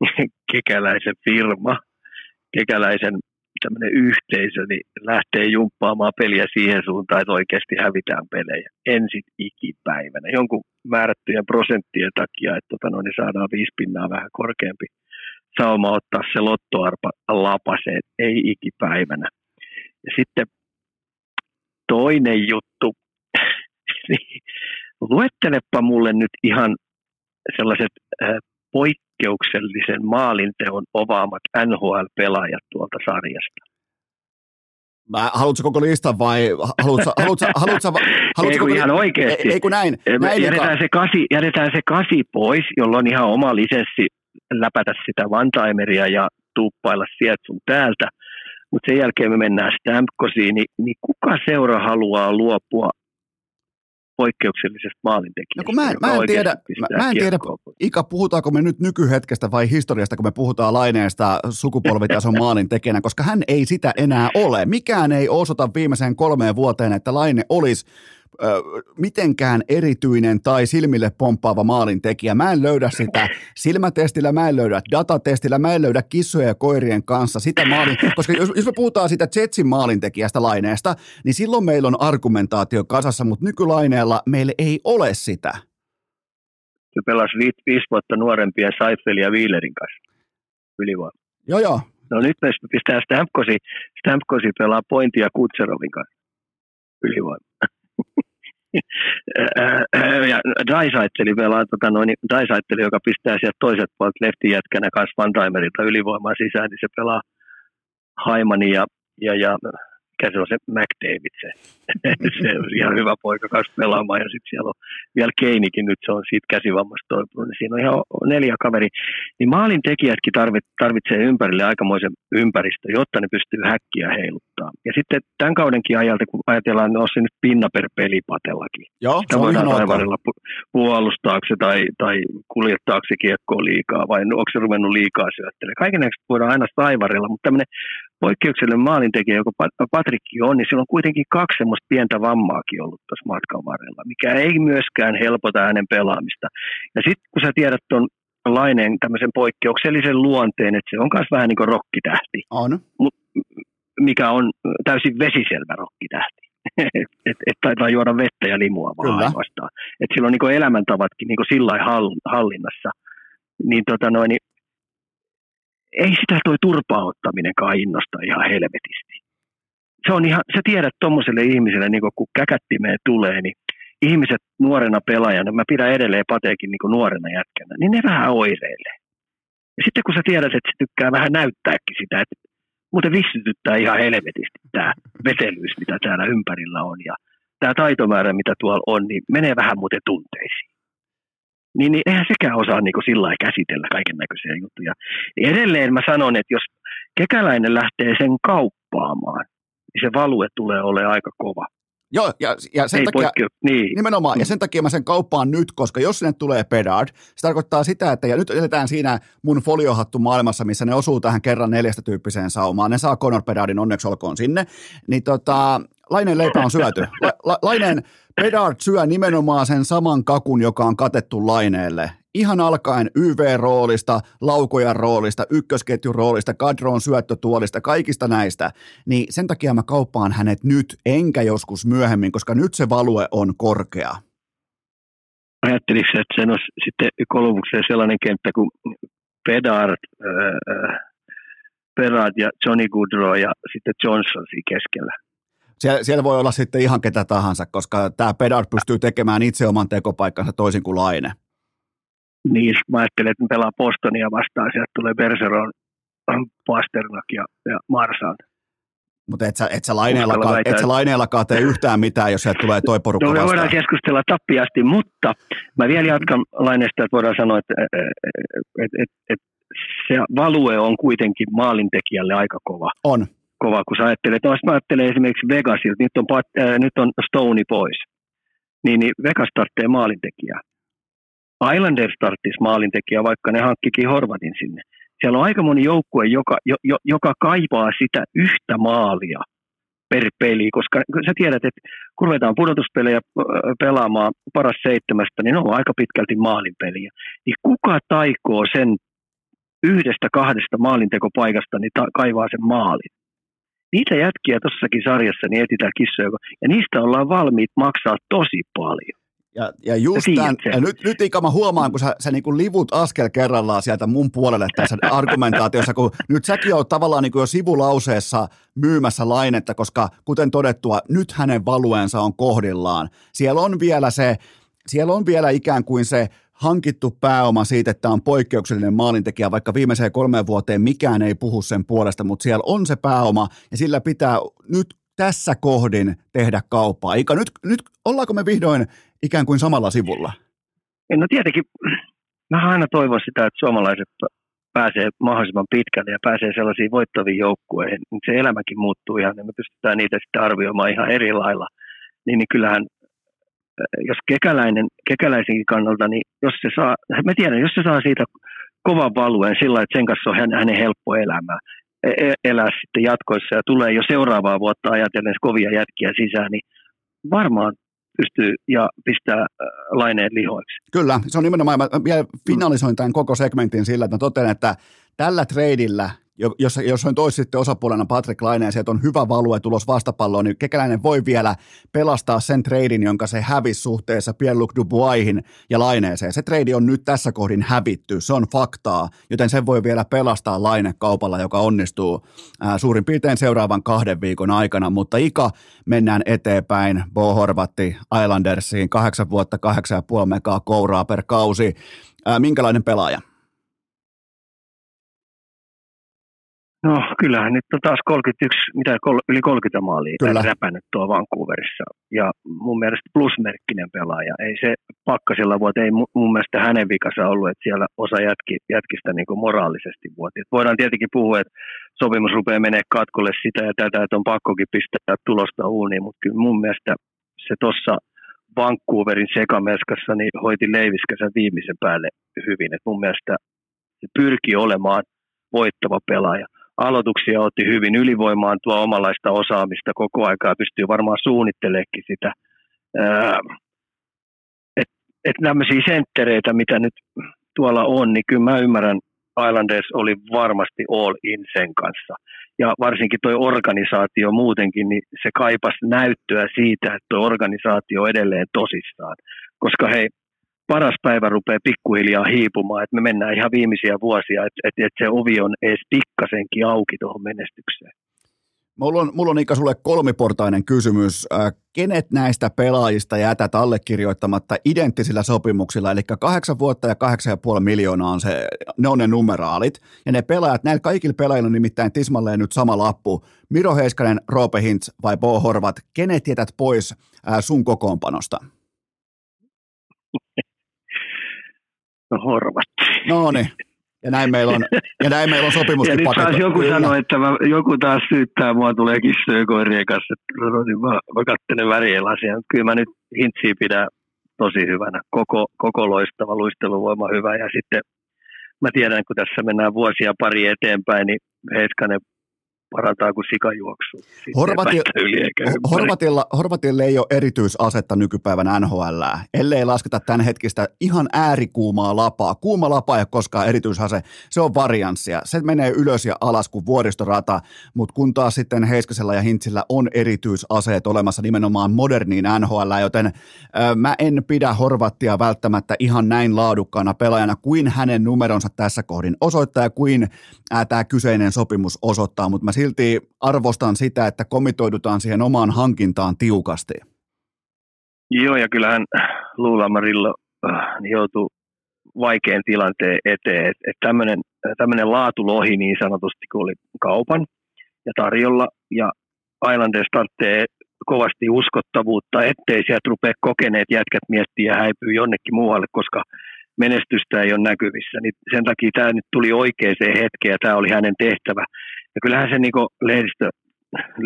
kekäläisen firma, kekäläisen tämmöinen yhteisö niin lähtee jumppaamaan peliä siihen suuntaan, että oikeasti hävitään pelejä ensin ikipäivänä. Jonkun määrättyjen prosenttien takia, että tota noin, niin saadaan viisi pinnaa vähän korkeampi sauma ottaa se lottoarpa lapaseen, ei ikipäivänä. Ja sitten toinen juttu, niin luettelepa mulle nyt ihan sellaiset äh, poikkeuksellisen maalinteon ovaamat NHL-pelaajat tuolta sarjasta. Mä, haluatko koko listan vai haluatko, haluatko, haluatko, haluatko ei kun koko, ihan oikeasti. Ei, ei kun näin. näin jätetään, se kasi, jätetään se kasi pois, jolla on ihan oma lisenssi läpätä sitä one-timeria ja tuuppailla sieltä sun täältä. Mutta sen jälkeen me mennään Stamkosiin, niin, niin kuka seura haluaa luopua poikkeuksellisesta maalintekijästä? No kun mä en, mä en tiedä, mä, mä en tiedä Ika, puhutaanko me nyt nykyhetkestä vai historiasta, kun me puhutaan laineesta sukupolvitason maalin tekijänä, koska hän ei sitä enää ole. Mikään ei osoita viimeiseen kolmeen vuoteen, että laine olisi mitenkään erityinen tai silmille pomppaava maalintekijä. Mä en löydä sitä silmätestillä, mä en löydä datatestillä, mä en löydä kissojen ja koirien kanssa sitä maalin, koska jos, jos me puhutaan sitä Jetsin maalintekijästä laineesta, niin silloin meillä on argumentaatio kasassa, mutta nykylaineella meillä ei ole sitä. Se pelasi viisi, viisi vuotta nuorempia Seifelin ja Wheelerin kanssa ylivoima. Joo, joo. No nyt me pistää Stamkosi, Stamkosi pelaa pointia Kutserovin kanssa ylivoima ja Daisaitteli pelaa, tota noin, Daisaitteli, joka pistää sieltä toiset puolet leftijätkänä kanssa Van Timerilta ylivoimaa sisään, niin se pelaa Haimani ja, ja, ja mikä se on se McDavid se. se on ihan hyvä poika kanssa pelaamaan ja sitten siellä on vielä Keinikin nyt, se on siitä käsivammasta toipunut, niin siinä on ihan neljä kaveri. Niin maalin tekijätkin tarvitsee ympärille aikamoisen ympäristö, jotta ne pystyy häkkiä heiluttaa. Ja sitten tämän kaudenkin ajalta, kun ajatellaan, ne on se nyt pinna per peli patellakin. Joo, Sitä voidaan taivarilla puolustaako se tai, tai kuljettaako se kiekkoa liikaa vai onko se ruvennut liikaa syöttelemään. Kaiken voidaan aina taivarilla, mutta tämmöinen poikkeuksellinen maalintekijä, joka Patrikki on, niin sillä on kuitenkin kaksi semmoista pientä vammaakin ollut tuossa matkan varrella, mikä ei myöskään helpota hänen pelaamista. Ja sitten kun sä tiedät tuon Laineen tämmöisen poikkeuksellisen luonteen, että se on myös vähän niin kuin rokkitähti. On. Mut, mikä on täysin vesiselvä rokkitähti. että et taitaa juoda vettä ja limua vaan Kyllä. ainoastaan. Että sillä on niin elämäntavatkin niin sillä hallinnassa. Niin, tota noin, niin ei sitä toi turpaottaminenkaan innosta ihan helvetisti. Se on ihan, sä tiedät tuommoiselle ihmiselle, niin kun käkättimeen tulee, niin ihmiset nuorena pelaajana, mä pidän edelleen Pateekin niin nuorena jätkänä, niin ne vähän oireilee. Ja sitten kun sä tiedät, että se tykkää vähän näyttääkin sitä, että muuten vissytyttää ihan helvetisti tämä vetelyys, mitä täällä ympärillä on ja tämä taitomäärä, mitä tuolla on, niin menee vähän muuten tunteisiin niin, niin eihän sekään osaa niin kuin sillä käsitellä kaiken näköisiä juttuja. Niin edelleen mä sanon, että jos kekäläinen lähtee sen kauppaamaan, niin se value tulee olemaan aika kova. Joo, ja, ja sen Ei takia, poikkeu, niin. nimenomaan, ja sen takia mä sen kauppaan nyt, koska jos sinne tulee Pedard, se tarkoittaa sitä, että, ja nyt eletään siinä mun foliohattu maailmassa, missä ne osuu tähän kerran neljästä tyyppiseen saumaan, ne saa Conor Pedardin onneksi olkoon sinne, niin tota, Laineen leipä on syöty. La, la, Laineen Bedard syö nimenomaan sen saman kakun, joka on katettu Laineelle. Ihan alkaen YV-roolista, laukojan roolista, ykkösketjun roolista, kadron syöttötuolista, kaikista näistä. Niin sen takia mä kauppaan hänet nyt, enkä joskus myöhemmin, koska nyt se value on korkea. Ajatteliko että sen olisi sitten Kolumbukseen sellainen kenttä kuin Bedard, äh, Perad ja Johnny Goodrow ja sitten Johnson siinä keskellä. Siellä, siellä voi olla sitten ihan ketä tahansa, koska tämä Pedard pystyy tekemään itse oman tekopaikkansa toisin kuin Laine. Niin, mä ajattelen, että pelaa Bostonia vastaan, sieltä tulee Bergeron, Pasternak ja, ja Marsant. Mutta et sä, et sä, laineellakaan, et sä laineellakaan tee yhtään mitään, jos sieltä tulee toi porukka no, vastaan. voidaan keskustella tappiasti, mutta mä vielä jatkan laineesta, että voidaan sanoa, että et, et, et, se value on kuitenkin maalintekijälle aika kova. On. Kova, kun sä ajattelet, no mä ajattelen esimerkiksi Vegasilta, nyt on, äh, nyt on Stony pois, niin, niin Vegas tarvitsee maalintekijää. Islanders tarvitsisi maalintekijää, vaikka ne hankkikin Horvatin sinne. Siellä on aika moni joukkue, joka, jo, jo, joka kaipaa sitä yhtä maalia per peli, koska sä tiedät, että kun ruvetaan pudotuspelejä pelaamaan paras seitsemästä, niin ne on aika pitkälti maalinpeliä. Niin kuka taikoo sen yhdestä kahdesta maalintekopaikasta, niin ta- kaivaa sen maalin. Niitä jätkiä tuossakin sarjassa niin etsitään kissoja, ja niistä ollaan valmiit maksaa tosi paljon. Ja, ja just tämän, ja nyt, nyt Ika mä huomaan, kun sä, sä niin kuin livut askel kerrallaan sieltä mun puolelle tässä argumentaatiossa, kun nyt säkin oot tavallaan niin kuin jo sivulauseessa myymässä lainetta, koska kuten todettua, nyt hänen valueensa on kohdillaan. Siellä on vielä se, siellä on vielä ikään kuin se hankittu pääoma siitä, että on poikkeuksellinen maalintekijä, vaikka viimeiseen kolmeen vuoteen mikään ei puhu sen puolesta, mutta siellä on se pääoma ja sillä pitää nyt tässä kohdin tehdä kauppaa. Ika, nyt, nyt ollaanko me vihdoin ikään kuin samalla sivulla? No tietenkin, mä aina toivon sitä, että suomalaiset pääsee mahdollisimman pitkälle ja pääsee sellaisiin voittaviin joukkueihin. Se elämäkin muuttuu ihan, niin me pystytään niitä sitten arvioimaan ihan eri lailla. Niin, niin kyllähän jos kekäläinen, kekäläisenkin kannalta, niin jos se saa, mä tiedän, jos se saa siitä kovan valueen sillä että sen kanssa on hänen helppo elämää, e, e, elää sitten jatkoissa ja tulee jo seuraavaa vuotta ajatellen kovia jätkiä sisään, niin varmaan pystyy ja pistää laineen lihoiksi. Kyllä, se on nimenomaan, mä vielä finalisoin tämän koko segmentin sillä, että totean, että tällä treidillä jos, jos on toisi sitten osapuolena Patrick Laine ja sieltä on hyvä value tulos vastapalloon, niin Kekäläinen voi vielä pelastaa sen treidin, jonka se hävisi suhteessa Pierre-Luc Duboisin ja Laineeseen. Se treidi on nyt tässä kohdin hävitty, se on faktaa, joten sen voi vielä pelastaa Laine kaupalla, joka onnistuu ää, suurin piirtein seuraavan kahden viikon aikana, mutta Ika mennään eteenpäin, Bo Horvatti Islandersiin, kahdeksan vuotta, kahdeksan ja puoli megaa kouraa per kausi. Ää, minkälainen pelaaja? No kyllähän nyt on taas 31, mitä yli 30 maalia Kyllä. räpännyt tuo Vancouverissa. Ja mun mielestä plusmerkkinen pelaaja. Ei se pakkasilla vuote, ei mun mielestä hänen vikansa ollut, että siellä osa jätki, jätkistä niin kuin moraalisesti vuoti. Et voidaan tietenkin puhua, että sopimus rupeaa menee katkolle sitä ja tätä, että on pakkokin pistää tulosta uuniin, mutta kyllä mun mielestä se tuossa Vancouverin sekameskassa niin hoiti Leiviskäsen viimeisen päälle hyvin. Et mun mielestä se pyrki olemaan voittava pelaaja aloituksia otti hyvin ylivoimaan tuo omanlaista osaamista koko aikaa, pystyy varmaan suunnitteleekin sitä. Että et tämmöisiä senttereitä, mitä nyt tuolla on, niin kyllä mä ymmärrän, Islanders oli varmasti all in sen kanssa. Ja varsinkin tuo organisaatio muutenkin, niin se kaipasi näyttöä siitä, että tuo organisaatio on edelleen tosissaan. Koska hei, paras päivä rupeaa pikkuhiljaa hiipumaan, että me mennään ihan viimeisiä vuosia, että, että, että se ovi on edes pikkasenkin auki tuohon menestykseen. Mulla on, mulla on Ika sulle kolmiportainen kysymys. Kenet näistä pelaajista jätät allekirjoittamatta identtisillä sopimuksilla? Eli kahdeksan vuotta ja kahdeksan ja puoli miljoonaa on se, ne on ne numeraalit. Ja ne pelaajat, näillä kaikilla pelaajilla on nimittäin tismalleen nyt sama lappu. Miro Heiskanen, Roope Hintz vai Bo Horvat, kenet jätät pois sun kokoonpanosta? No horvatti. No niin. Ja näin meillä on, ja näin meillä on sopimus. ja nyt taas joku sanoi, että mä, joku taas syyttää mua tulee kissojen koirien kanssa. Että niin mä, mä katselen värielasia. Kyllä mä nyt hintsiä pidän tosi hyvänä. Koko, koko loistava luisteluvoima hyvä. Ja sitten mä tiedän, kun tässä mennään vuosia pari eteenpäin, niin Heiskanen parantaa kuin sikajuoksu. Horvati, Horvatilla, Horvatilla ei ole erityisasetta nykypäivän NHL, ellei lasketa tämänhetkistä ihan äärikuumaa lapaa. Kuuma lapa ei ole koskaan erityisase, se on varianssia. Se menee ylös ja alas kuin vuoristorata, mutta kun taas sitten Heiskasella ja Hintsillä on erityisaseet olemassa nimenomaan moderniin NHL, joten ö, mä en pidä Horvattia välttämättä ihan näin laadukkaana pelaajana kuin hänen numeronsa tässä kohdin osoittaa ja kuin tämä kyseinen sopimus osoittaa, mutta mä silti arvostan sitä, että komitoidutaan siihen omaan hankintaan tiukasti. Joo, ja kyllähän Luulamarillo äh, joutui vaikean tilanteen eteen, että et tämmöinen, tämmöinen laatulohi niin sanotusti, kun oli kaupan ja tarjolla, ja Islanders tarvitsee kovasti uskottavuutta, ettei sieltä rupea kokeneet jätkät miettiä ja häipyy jonnekin muualle, koska menestystä ei ole näkyvissä. Niin sen takia tämä nyt tuli oikeaan hetkeen ja tämä oli hänen tehtävä. Ja kyllähän se niin lehdistö,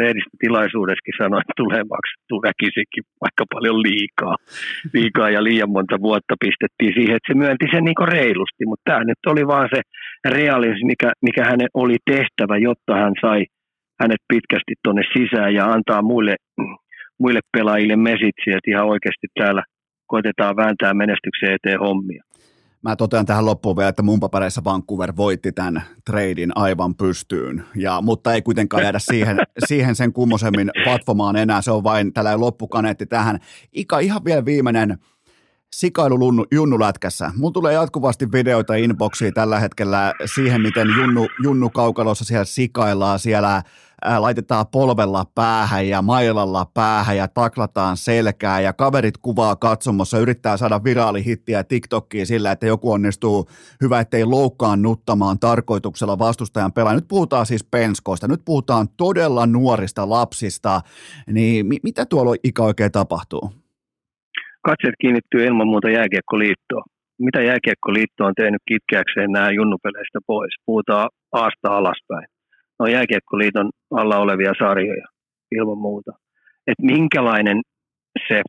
lehdistötilaisuudessakin sanoi, että tulee maksettu väkisikin vaikka paljon liikaa. Liikaa ja liian monta vuotta pistettiin siihen, että se myönti sen niin reilusti. Mutta tämä nyt oli vaan se realismi, mikä, mikä hänen oli tehtävä, jotta hän sai hänet pitkästi tuonne sisään ja antaa muille, muille pelaajille mesitsiä, että ihan oikeasti täällä koitetaan vääntää menestyksen eteen hommia. Mä totean tähän loppuun vielä, että mun papereissa Vancouver voitti tämän treidin aivan pystyyn, ja, mutta ei kuitenkaan jäädä siihen, siihen sen kummosemmin vatvomaan enää, se on vain tällä loppukaneetti tähän. Ika, ihan vielä viimeinen sikailu junnulätkässä. Mulla tulee jatkuvasti videoita inboxiin tällä hetkellä siihen, miten junnu, junnu kaukalossa siellä sikaillaan, siellä laitetaan polvella päähän ja mailalla päähän ja taklataan selkää ja kaverit kuvaa katsomossa, yrittää saada viraalihittiä TikTokkiin sillä, että joku onnistuu hyvä, ettei loukkaan nuttamaan tarkoituksella vastustajan pelaa. Nyt puhutaan siis penskoista, nyt puhutaan todella nuorista lapsista, niin mi- mitä tuolla ikä oikein tapahtuu? Katseet kiinnittyy ilman muuta jääkiekkoliittoon. Mitä jääkiekkoliitto on tehnyt kitkeäkseen nämä junnupeleistä pois? Puhutaan aasta alaspäin. No jääkiekkoliiton alla olevia sarjoja ilman muuta. Että minkälainen se,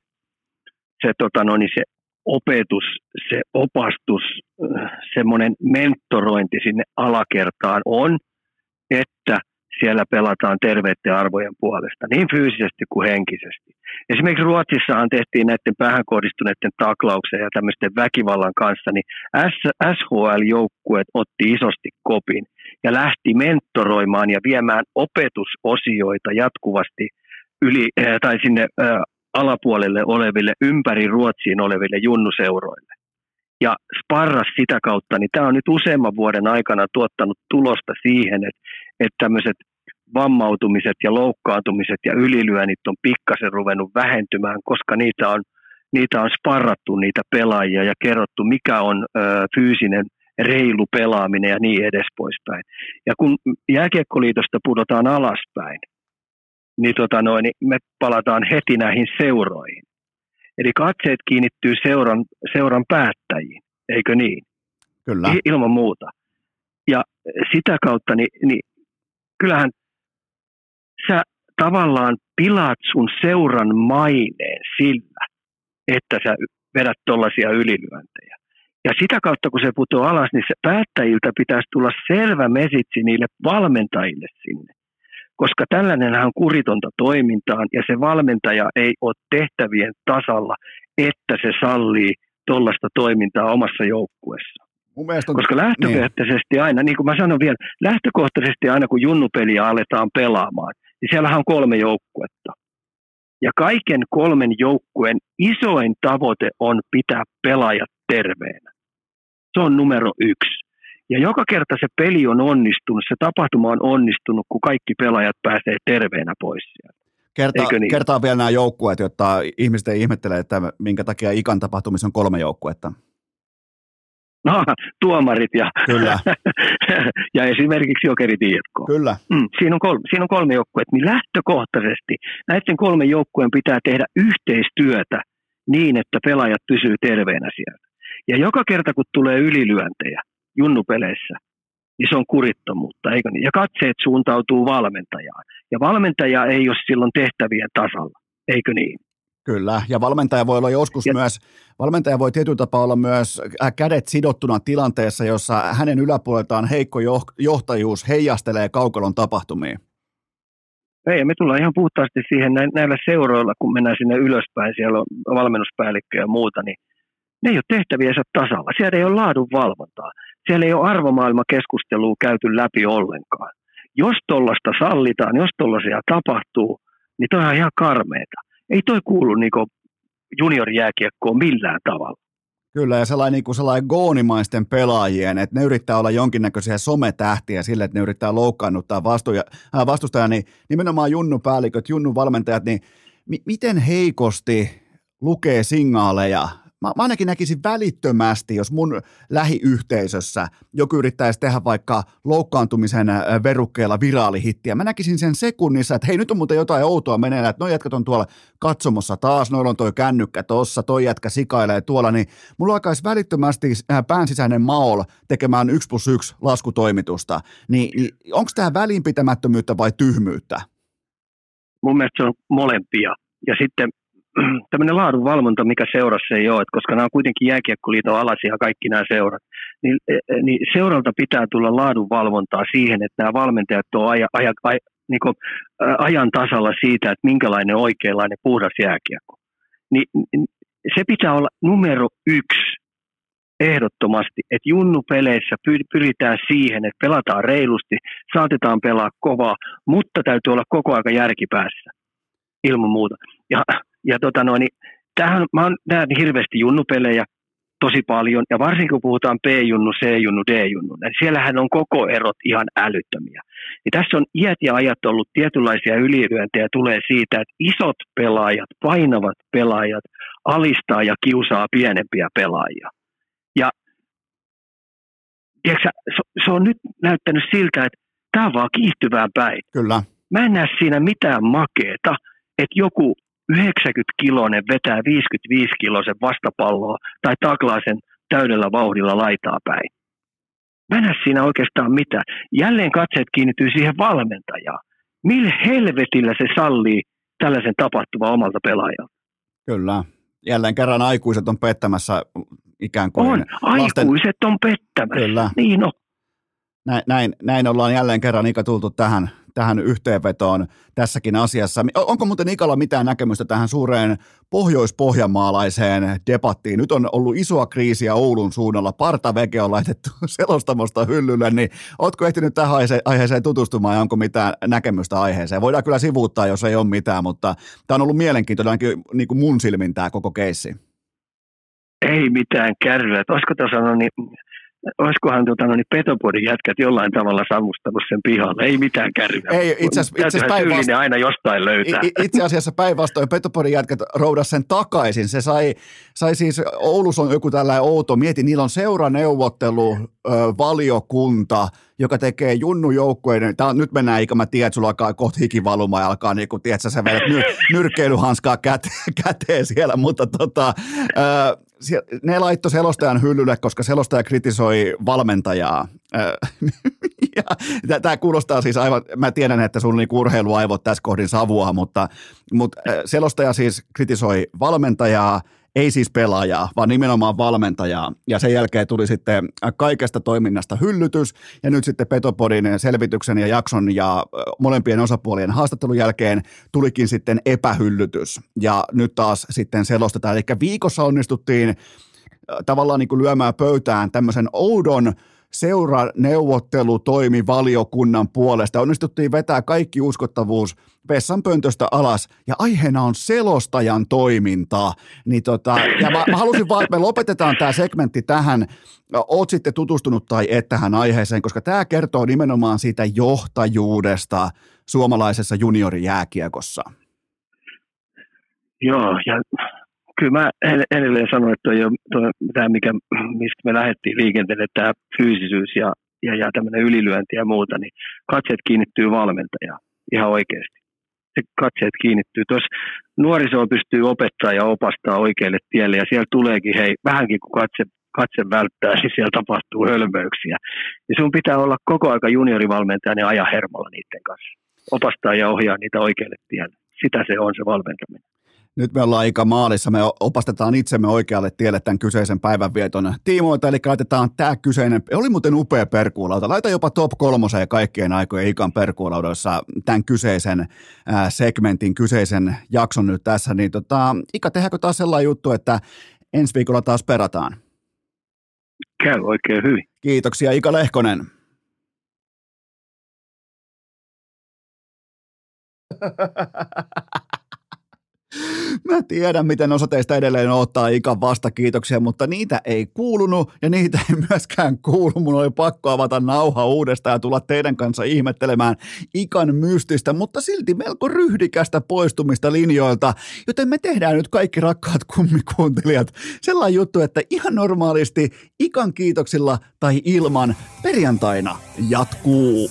se, tota no, niin se opetus, se opastus, semmoinen mentorointi sinne alakertaan on, että siellä pelataan terveiden arvojen puolesta, niin fyysisesti kuin henkisesti. Esimerkiksi Ruotsissahan tehtiin näiden päähän kohdistuneiden taklauksen ja tämmöisten väkivallan kanssa, niin SHL-joukkueet otti isosti kopin ja lähti mentoroimaan ja viemään opetusosioita jatkuvasti yli, äh, tai sinne äh, alapuolelle oleville, ympäri Ruotsiin oleville junnuseuroille. Ja sparras sitä kautta, niin tämä on nyt useamman vuoden aikana tuottanut tulosta siihen, että, että tämmöiset vammautumiset ja loukkaantumiset ja ylilyönnit on pikkasen ruvennut vähentymään, koska niitä on, niitä on sparrattu niitä pelaajia ja kerrottu, mikä on ö, fyysinen reilu pelaaminen ja niin edes poispäin. Ja kun jääkiekkoliitosta pudotaan alaspäin, niin, tota noin, niin me palataan heti näihin seuroihin. Eli katseet kiinnittyy seuran, seuran päättäjiin, eikö niin? Kyllä. Ilman muuta. Ja sitä kautta, niin, niin kyllähän sä tavallaan pilaat sun seuran maineen sillä, että sä vedät tuollaisia ylilyöntejä. Ja sitä kautta, kun se putoaa alas, niin se päättäjiltä pitäisi tulla selvä mesitsi niille valmentajille sinne. Koska tällainenhan on kuritonta toimintaan ja se valmentaja ei ole tehtävien tasalla, että se sallii tuollaista toimintaa omassa joukkueessa. On, Koska lähtökohtaisesti niin. aina, niin kuin mä sanon vielä, lähtökohtaisesti aina kun junnupeliä aletaan pelaamaan, niin siellähän on kolme joukkuetta. Ja kaiken kolmen joukkueen isoin tavoite on pitää pelaajat terveenä. Se on numero yksi. Ja joka kerta se peli on onnistunut, se tapahtuma on onnistunut, kun kaikki pelaajat pääsee terveenä pois sieltä. Kertaa, niin? kertaa vielä nämä joukkueet, jotta ihmiset ei ihmettele, että minkä takia ikan tapahtumissa on kolme joukkuetta. No, tuomarit ja, Kyllä. ja esimerkiksi Jokerit IFK. Kyllä. Mm, siinä, on kolme, siinä on kolme joukkuetta. Niin lähtökohtaisesti näiden kolmen joukkueen pitää tehdä yhteistyötä niin, että pelaajat pysyvät terveenä siellä. Ja joka kerta, kun tulee ylilyöntejä junnupeleissä, niin se on kurittomuutta, eikö niin? Ja katseet suuntautuu valmentajaan. Ja valmentaja ei ole silloin tehtävien tasalla, eikö niin? Kyllä, ja valmentaja voi olla joskus ja, myös, valmentaja voi tietyllä tapaa olla myös äh, kädet sidottuna tilanteessa, jossa hänen yläpuoleltaan heikko johtajuus heijastelee kaukalon tapahtumiin. Ei, me tullaan ihan puhtaasti siihen näillä seuroilla, kun mennään sinne ylöspäin, siellä on valmennuspäällikkö ja muuta, niin ne ei ole tehtäviensä tasalla. Siellä ei ole laadun valvontaa. Siellä ei ole arvomaailmakeskustelua käyty läpi ollenkaan. Jos tuollaista sallitaan, jos tuollaisia tapahtuu, niin toi on ihan karmeeta. Ei toi kuulu niinku juniorijääkiekkoon millään tavalla. Kyllä, ja sellainen, niin kuin sellainen goonimaisten pelaajien, että ne yrittää olla jonkinnäköisiä sometähtiä sille, että ne yrittää loukkaannuttaa vastuja, äh, vastustaja, niin nimenomaan junnupäälliköt, junnun valmentajat, niin mi- miten heikosti lukee signaaleja mä, mä ainakin näkisin välittömästi, jos mun lähiyhteisössä joku yrittäisi tehdä vaikka loukkaantumisen verukkeella viraalihittiä. Mä näkisin sen sekunnissa, että hei nyt on muuten jotain outoa meneillään, että noi jätkät on tuolla katsomossa taas, noilla on toi kännykkä tossa, toi jätkä sikailee tuolla, niin mulla alkaisi välittömästi pään sisäinen maol tekemään 1 plus 1 laskutoimitusta. Niin, niin onko tämä välinpitämättömyyttä vai tyhmyyttä? Mun mielestä se on molempia. Ja sitten tämmöinen laadunvalvonta, mikä seurassa ei ole, että koska nämä on kuitenkin jääkiekkoliiton alaisia kaikki nämä seurat, niin, e, e, niin seuralta pitää tulla laadunvalvontaa siihen, että nämä valmentajat on aja, aja, aja, niin ajan tasalla siitä, että minkälainen oikeanlainen puhdas jääkiekko. Niin, se pitää olla numero yksi ehdottomasti, että junnupeleissä pyritään siihen, että pelataan reilusti, saatetaan pelaa kovaa, mutta täytyy olla koko aika järkipäässä ilman muuta. Ja ja tota noin, niin tämähän, mä näen hirveästi junnupelejä tosi paljon, ja varsinkin kun puhutaan P-junnu, C-junnu, D-junnu, niin siellähän on koko erot ihan älyttömiä. Ja tässä on iät ja ajat ollut tietynlaisia ylilyöntejä tulee siitä, että isot pelaajat, painavat pelaajat, alistaa ja kiusaa pienempiä pelaajia. Ja tiedätkö, se on nyt näyttänyt siltä, että tämä on vaan kiihtyvää päin. Kyllä. Mä en näe siinä mitään makeeta, että joku 90-kiloinen vetää 55-kiloisen vastapalloa tai taklaa sen täydellä vauhdilla laitaa päin. Mä en siinä oikeastaan mitään. Jälleen katseet kiinnittyy siihen valmentajaan. Millä helvetillä se sallii tällaisen tapahtuvan omalta pelaajalta? Kyllä. Jälleen kerran aikuiset on pettämässä ikään kuin. On, lasten... aikuiset on pettämässä. Kyllä. Niin on. Näin, näin, näin ollaan jälleen kerran Ika tultu tähän tähän yhteenvetoon tässäkin asiassa. Onko muuten Ikalla mitään näkemystä tähän suureen pohjois-pohjanmaalaiseen debattiin? Nyt on ollut isoa kriisiä Oulun suunnalla. Partaveke on laitettu selostamosta hyllylle, niin ootko ehtinyt tähän aiheeseen tutustumaan ja onko mitään näkemystä aiheeseen? Voidaan kyllä sivuuttaa, jos ei ole mitään, mutta tämä on ollut mielenkiintoinen niin kuin mun silmin tämä koko keissi. Ei mitään kärryä. Olisiko tuossa sanonut, niin olisikohan tota, no, niin Petopodin jätkät jollain tavalla savustanut sen pihalle. Ei mitään kärryä. Ei, itse asiassa päinvastoin. aina jostain löytää. Itse asiassa päinvastoin Petopodin jätkät roudas sen takaisin. Se sai, sai siis, Oulussa on joku tällainen outo, mieti, niillä on seuraneuvottelu, ö, valiokunta, joka tekee junnu joukkueiden, tää, nyt mennään eikä mä tiedä, että sulla alkaa kohta hikivaluma ja alkaa niin kuin, tiedätkö, sä vedät nyr, nyrkkeilyhanskaa käte, käteen siellä, mutta tota, ö, ne laittoi selostajan hyllylle, koska selostaja kritisoi valmentajaa. ja tämä kuulostaa siis aivan, mä tiedän, että sun niin urheiluaivot tässä kohdin savua, mutta, mutta selostaja siis kritisoi valmentajaa, ei siis pelaajaa, vaan nimenomaan valmentajaa. Ja sen jälkeen tuli sitten kaikesta toiminnasta hyllytys, ja nyt sitten Petopodin selvityksen ja jakson ja molempien osapuolien haastattelun jälkeen tulikin sitten epähyllytys. Ja nyt taas sitten selostetaan. Eli viikossa onnistuttiin tavallaan niin kuin lyömään pöytään tämmöisen oudon seuraneuvottelu toimi valiokunnan puolesta. Onnistuttiin vetää kaikki uskottavuus vessanpöntöstä alas ja aiheena on selostajan toiminta. Niin tota, ja mä, mä halusin vaan, että me lopetetaan tämä segmentti tähän. Oot sitten tutustunut tai et tähän aiheeseen, koska tämä kertoo nimenomaan siitä johtajuudesta suomalaisessa juniorijääkiekossa. Joo, ja kyllä mä edelleen sanoin, että toi, tämä, mikä, mistä me lähdettiin liikenteelle, tämä fyysisyys ja, ja, ja tämmöinen ylilyönti ja muuta, niin katseet kiinnittyy valmentajaan ihan oikeasti. Se katseet kiinnittyy. Tuossa nuorisoa pystyy opettaa ja opastaa oikealle tielle ja siellä tuleekin, hei, vähänkin kun katse, katse välttää, niin siellä tapahtuu hölmöyksiä. Ja sun pitää olla koko aika juniorivalmentaja ja aja hermolla niiden kanssa. Opastaa ja ohjaa niitä oikealle tielle. Sitä se on se valmentaminen. Nyt me ollaan aika maalissa. Me opastetaan itsemme oikealle tielle tämän kyseisen päivänvieton tiimoilta, eli laitetaan tämä kyseinen, oli muuten upea perkuulauta. Laita jopa top kolmoseen kaikkien aikojen ikan perkuulaudoissa tämän kyseisen segmentin, kyseisen jakson nyt tässä. Niin tota, Ika, tehdäänkö taas sellainen juttu, että ensi viikolla taas perataan? Käy oikein hyvin. Kiitoksia Ika Lehkonen. Mä tiedän, miten osa teistä edelleen ottaa ikan vasta kiitoksia, mutta niitä ei kuulunut ja niitä ei myöskään kuulu. Mun oli pakko avata nauha uudestaan ja tulla teidän kanssa ihmettelemään ikan mystistä, mutta silti melko ryhdikästä poistumista linjoilta. Joten me tehdään nyt kaikki rakkaat kummikuuntelijat sellainen juttu, että ihan normaalisti ikan kiitoksilla tai ilman perjantaina jatkuu.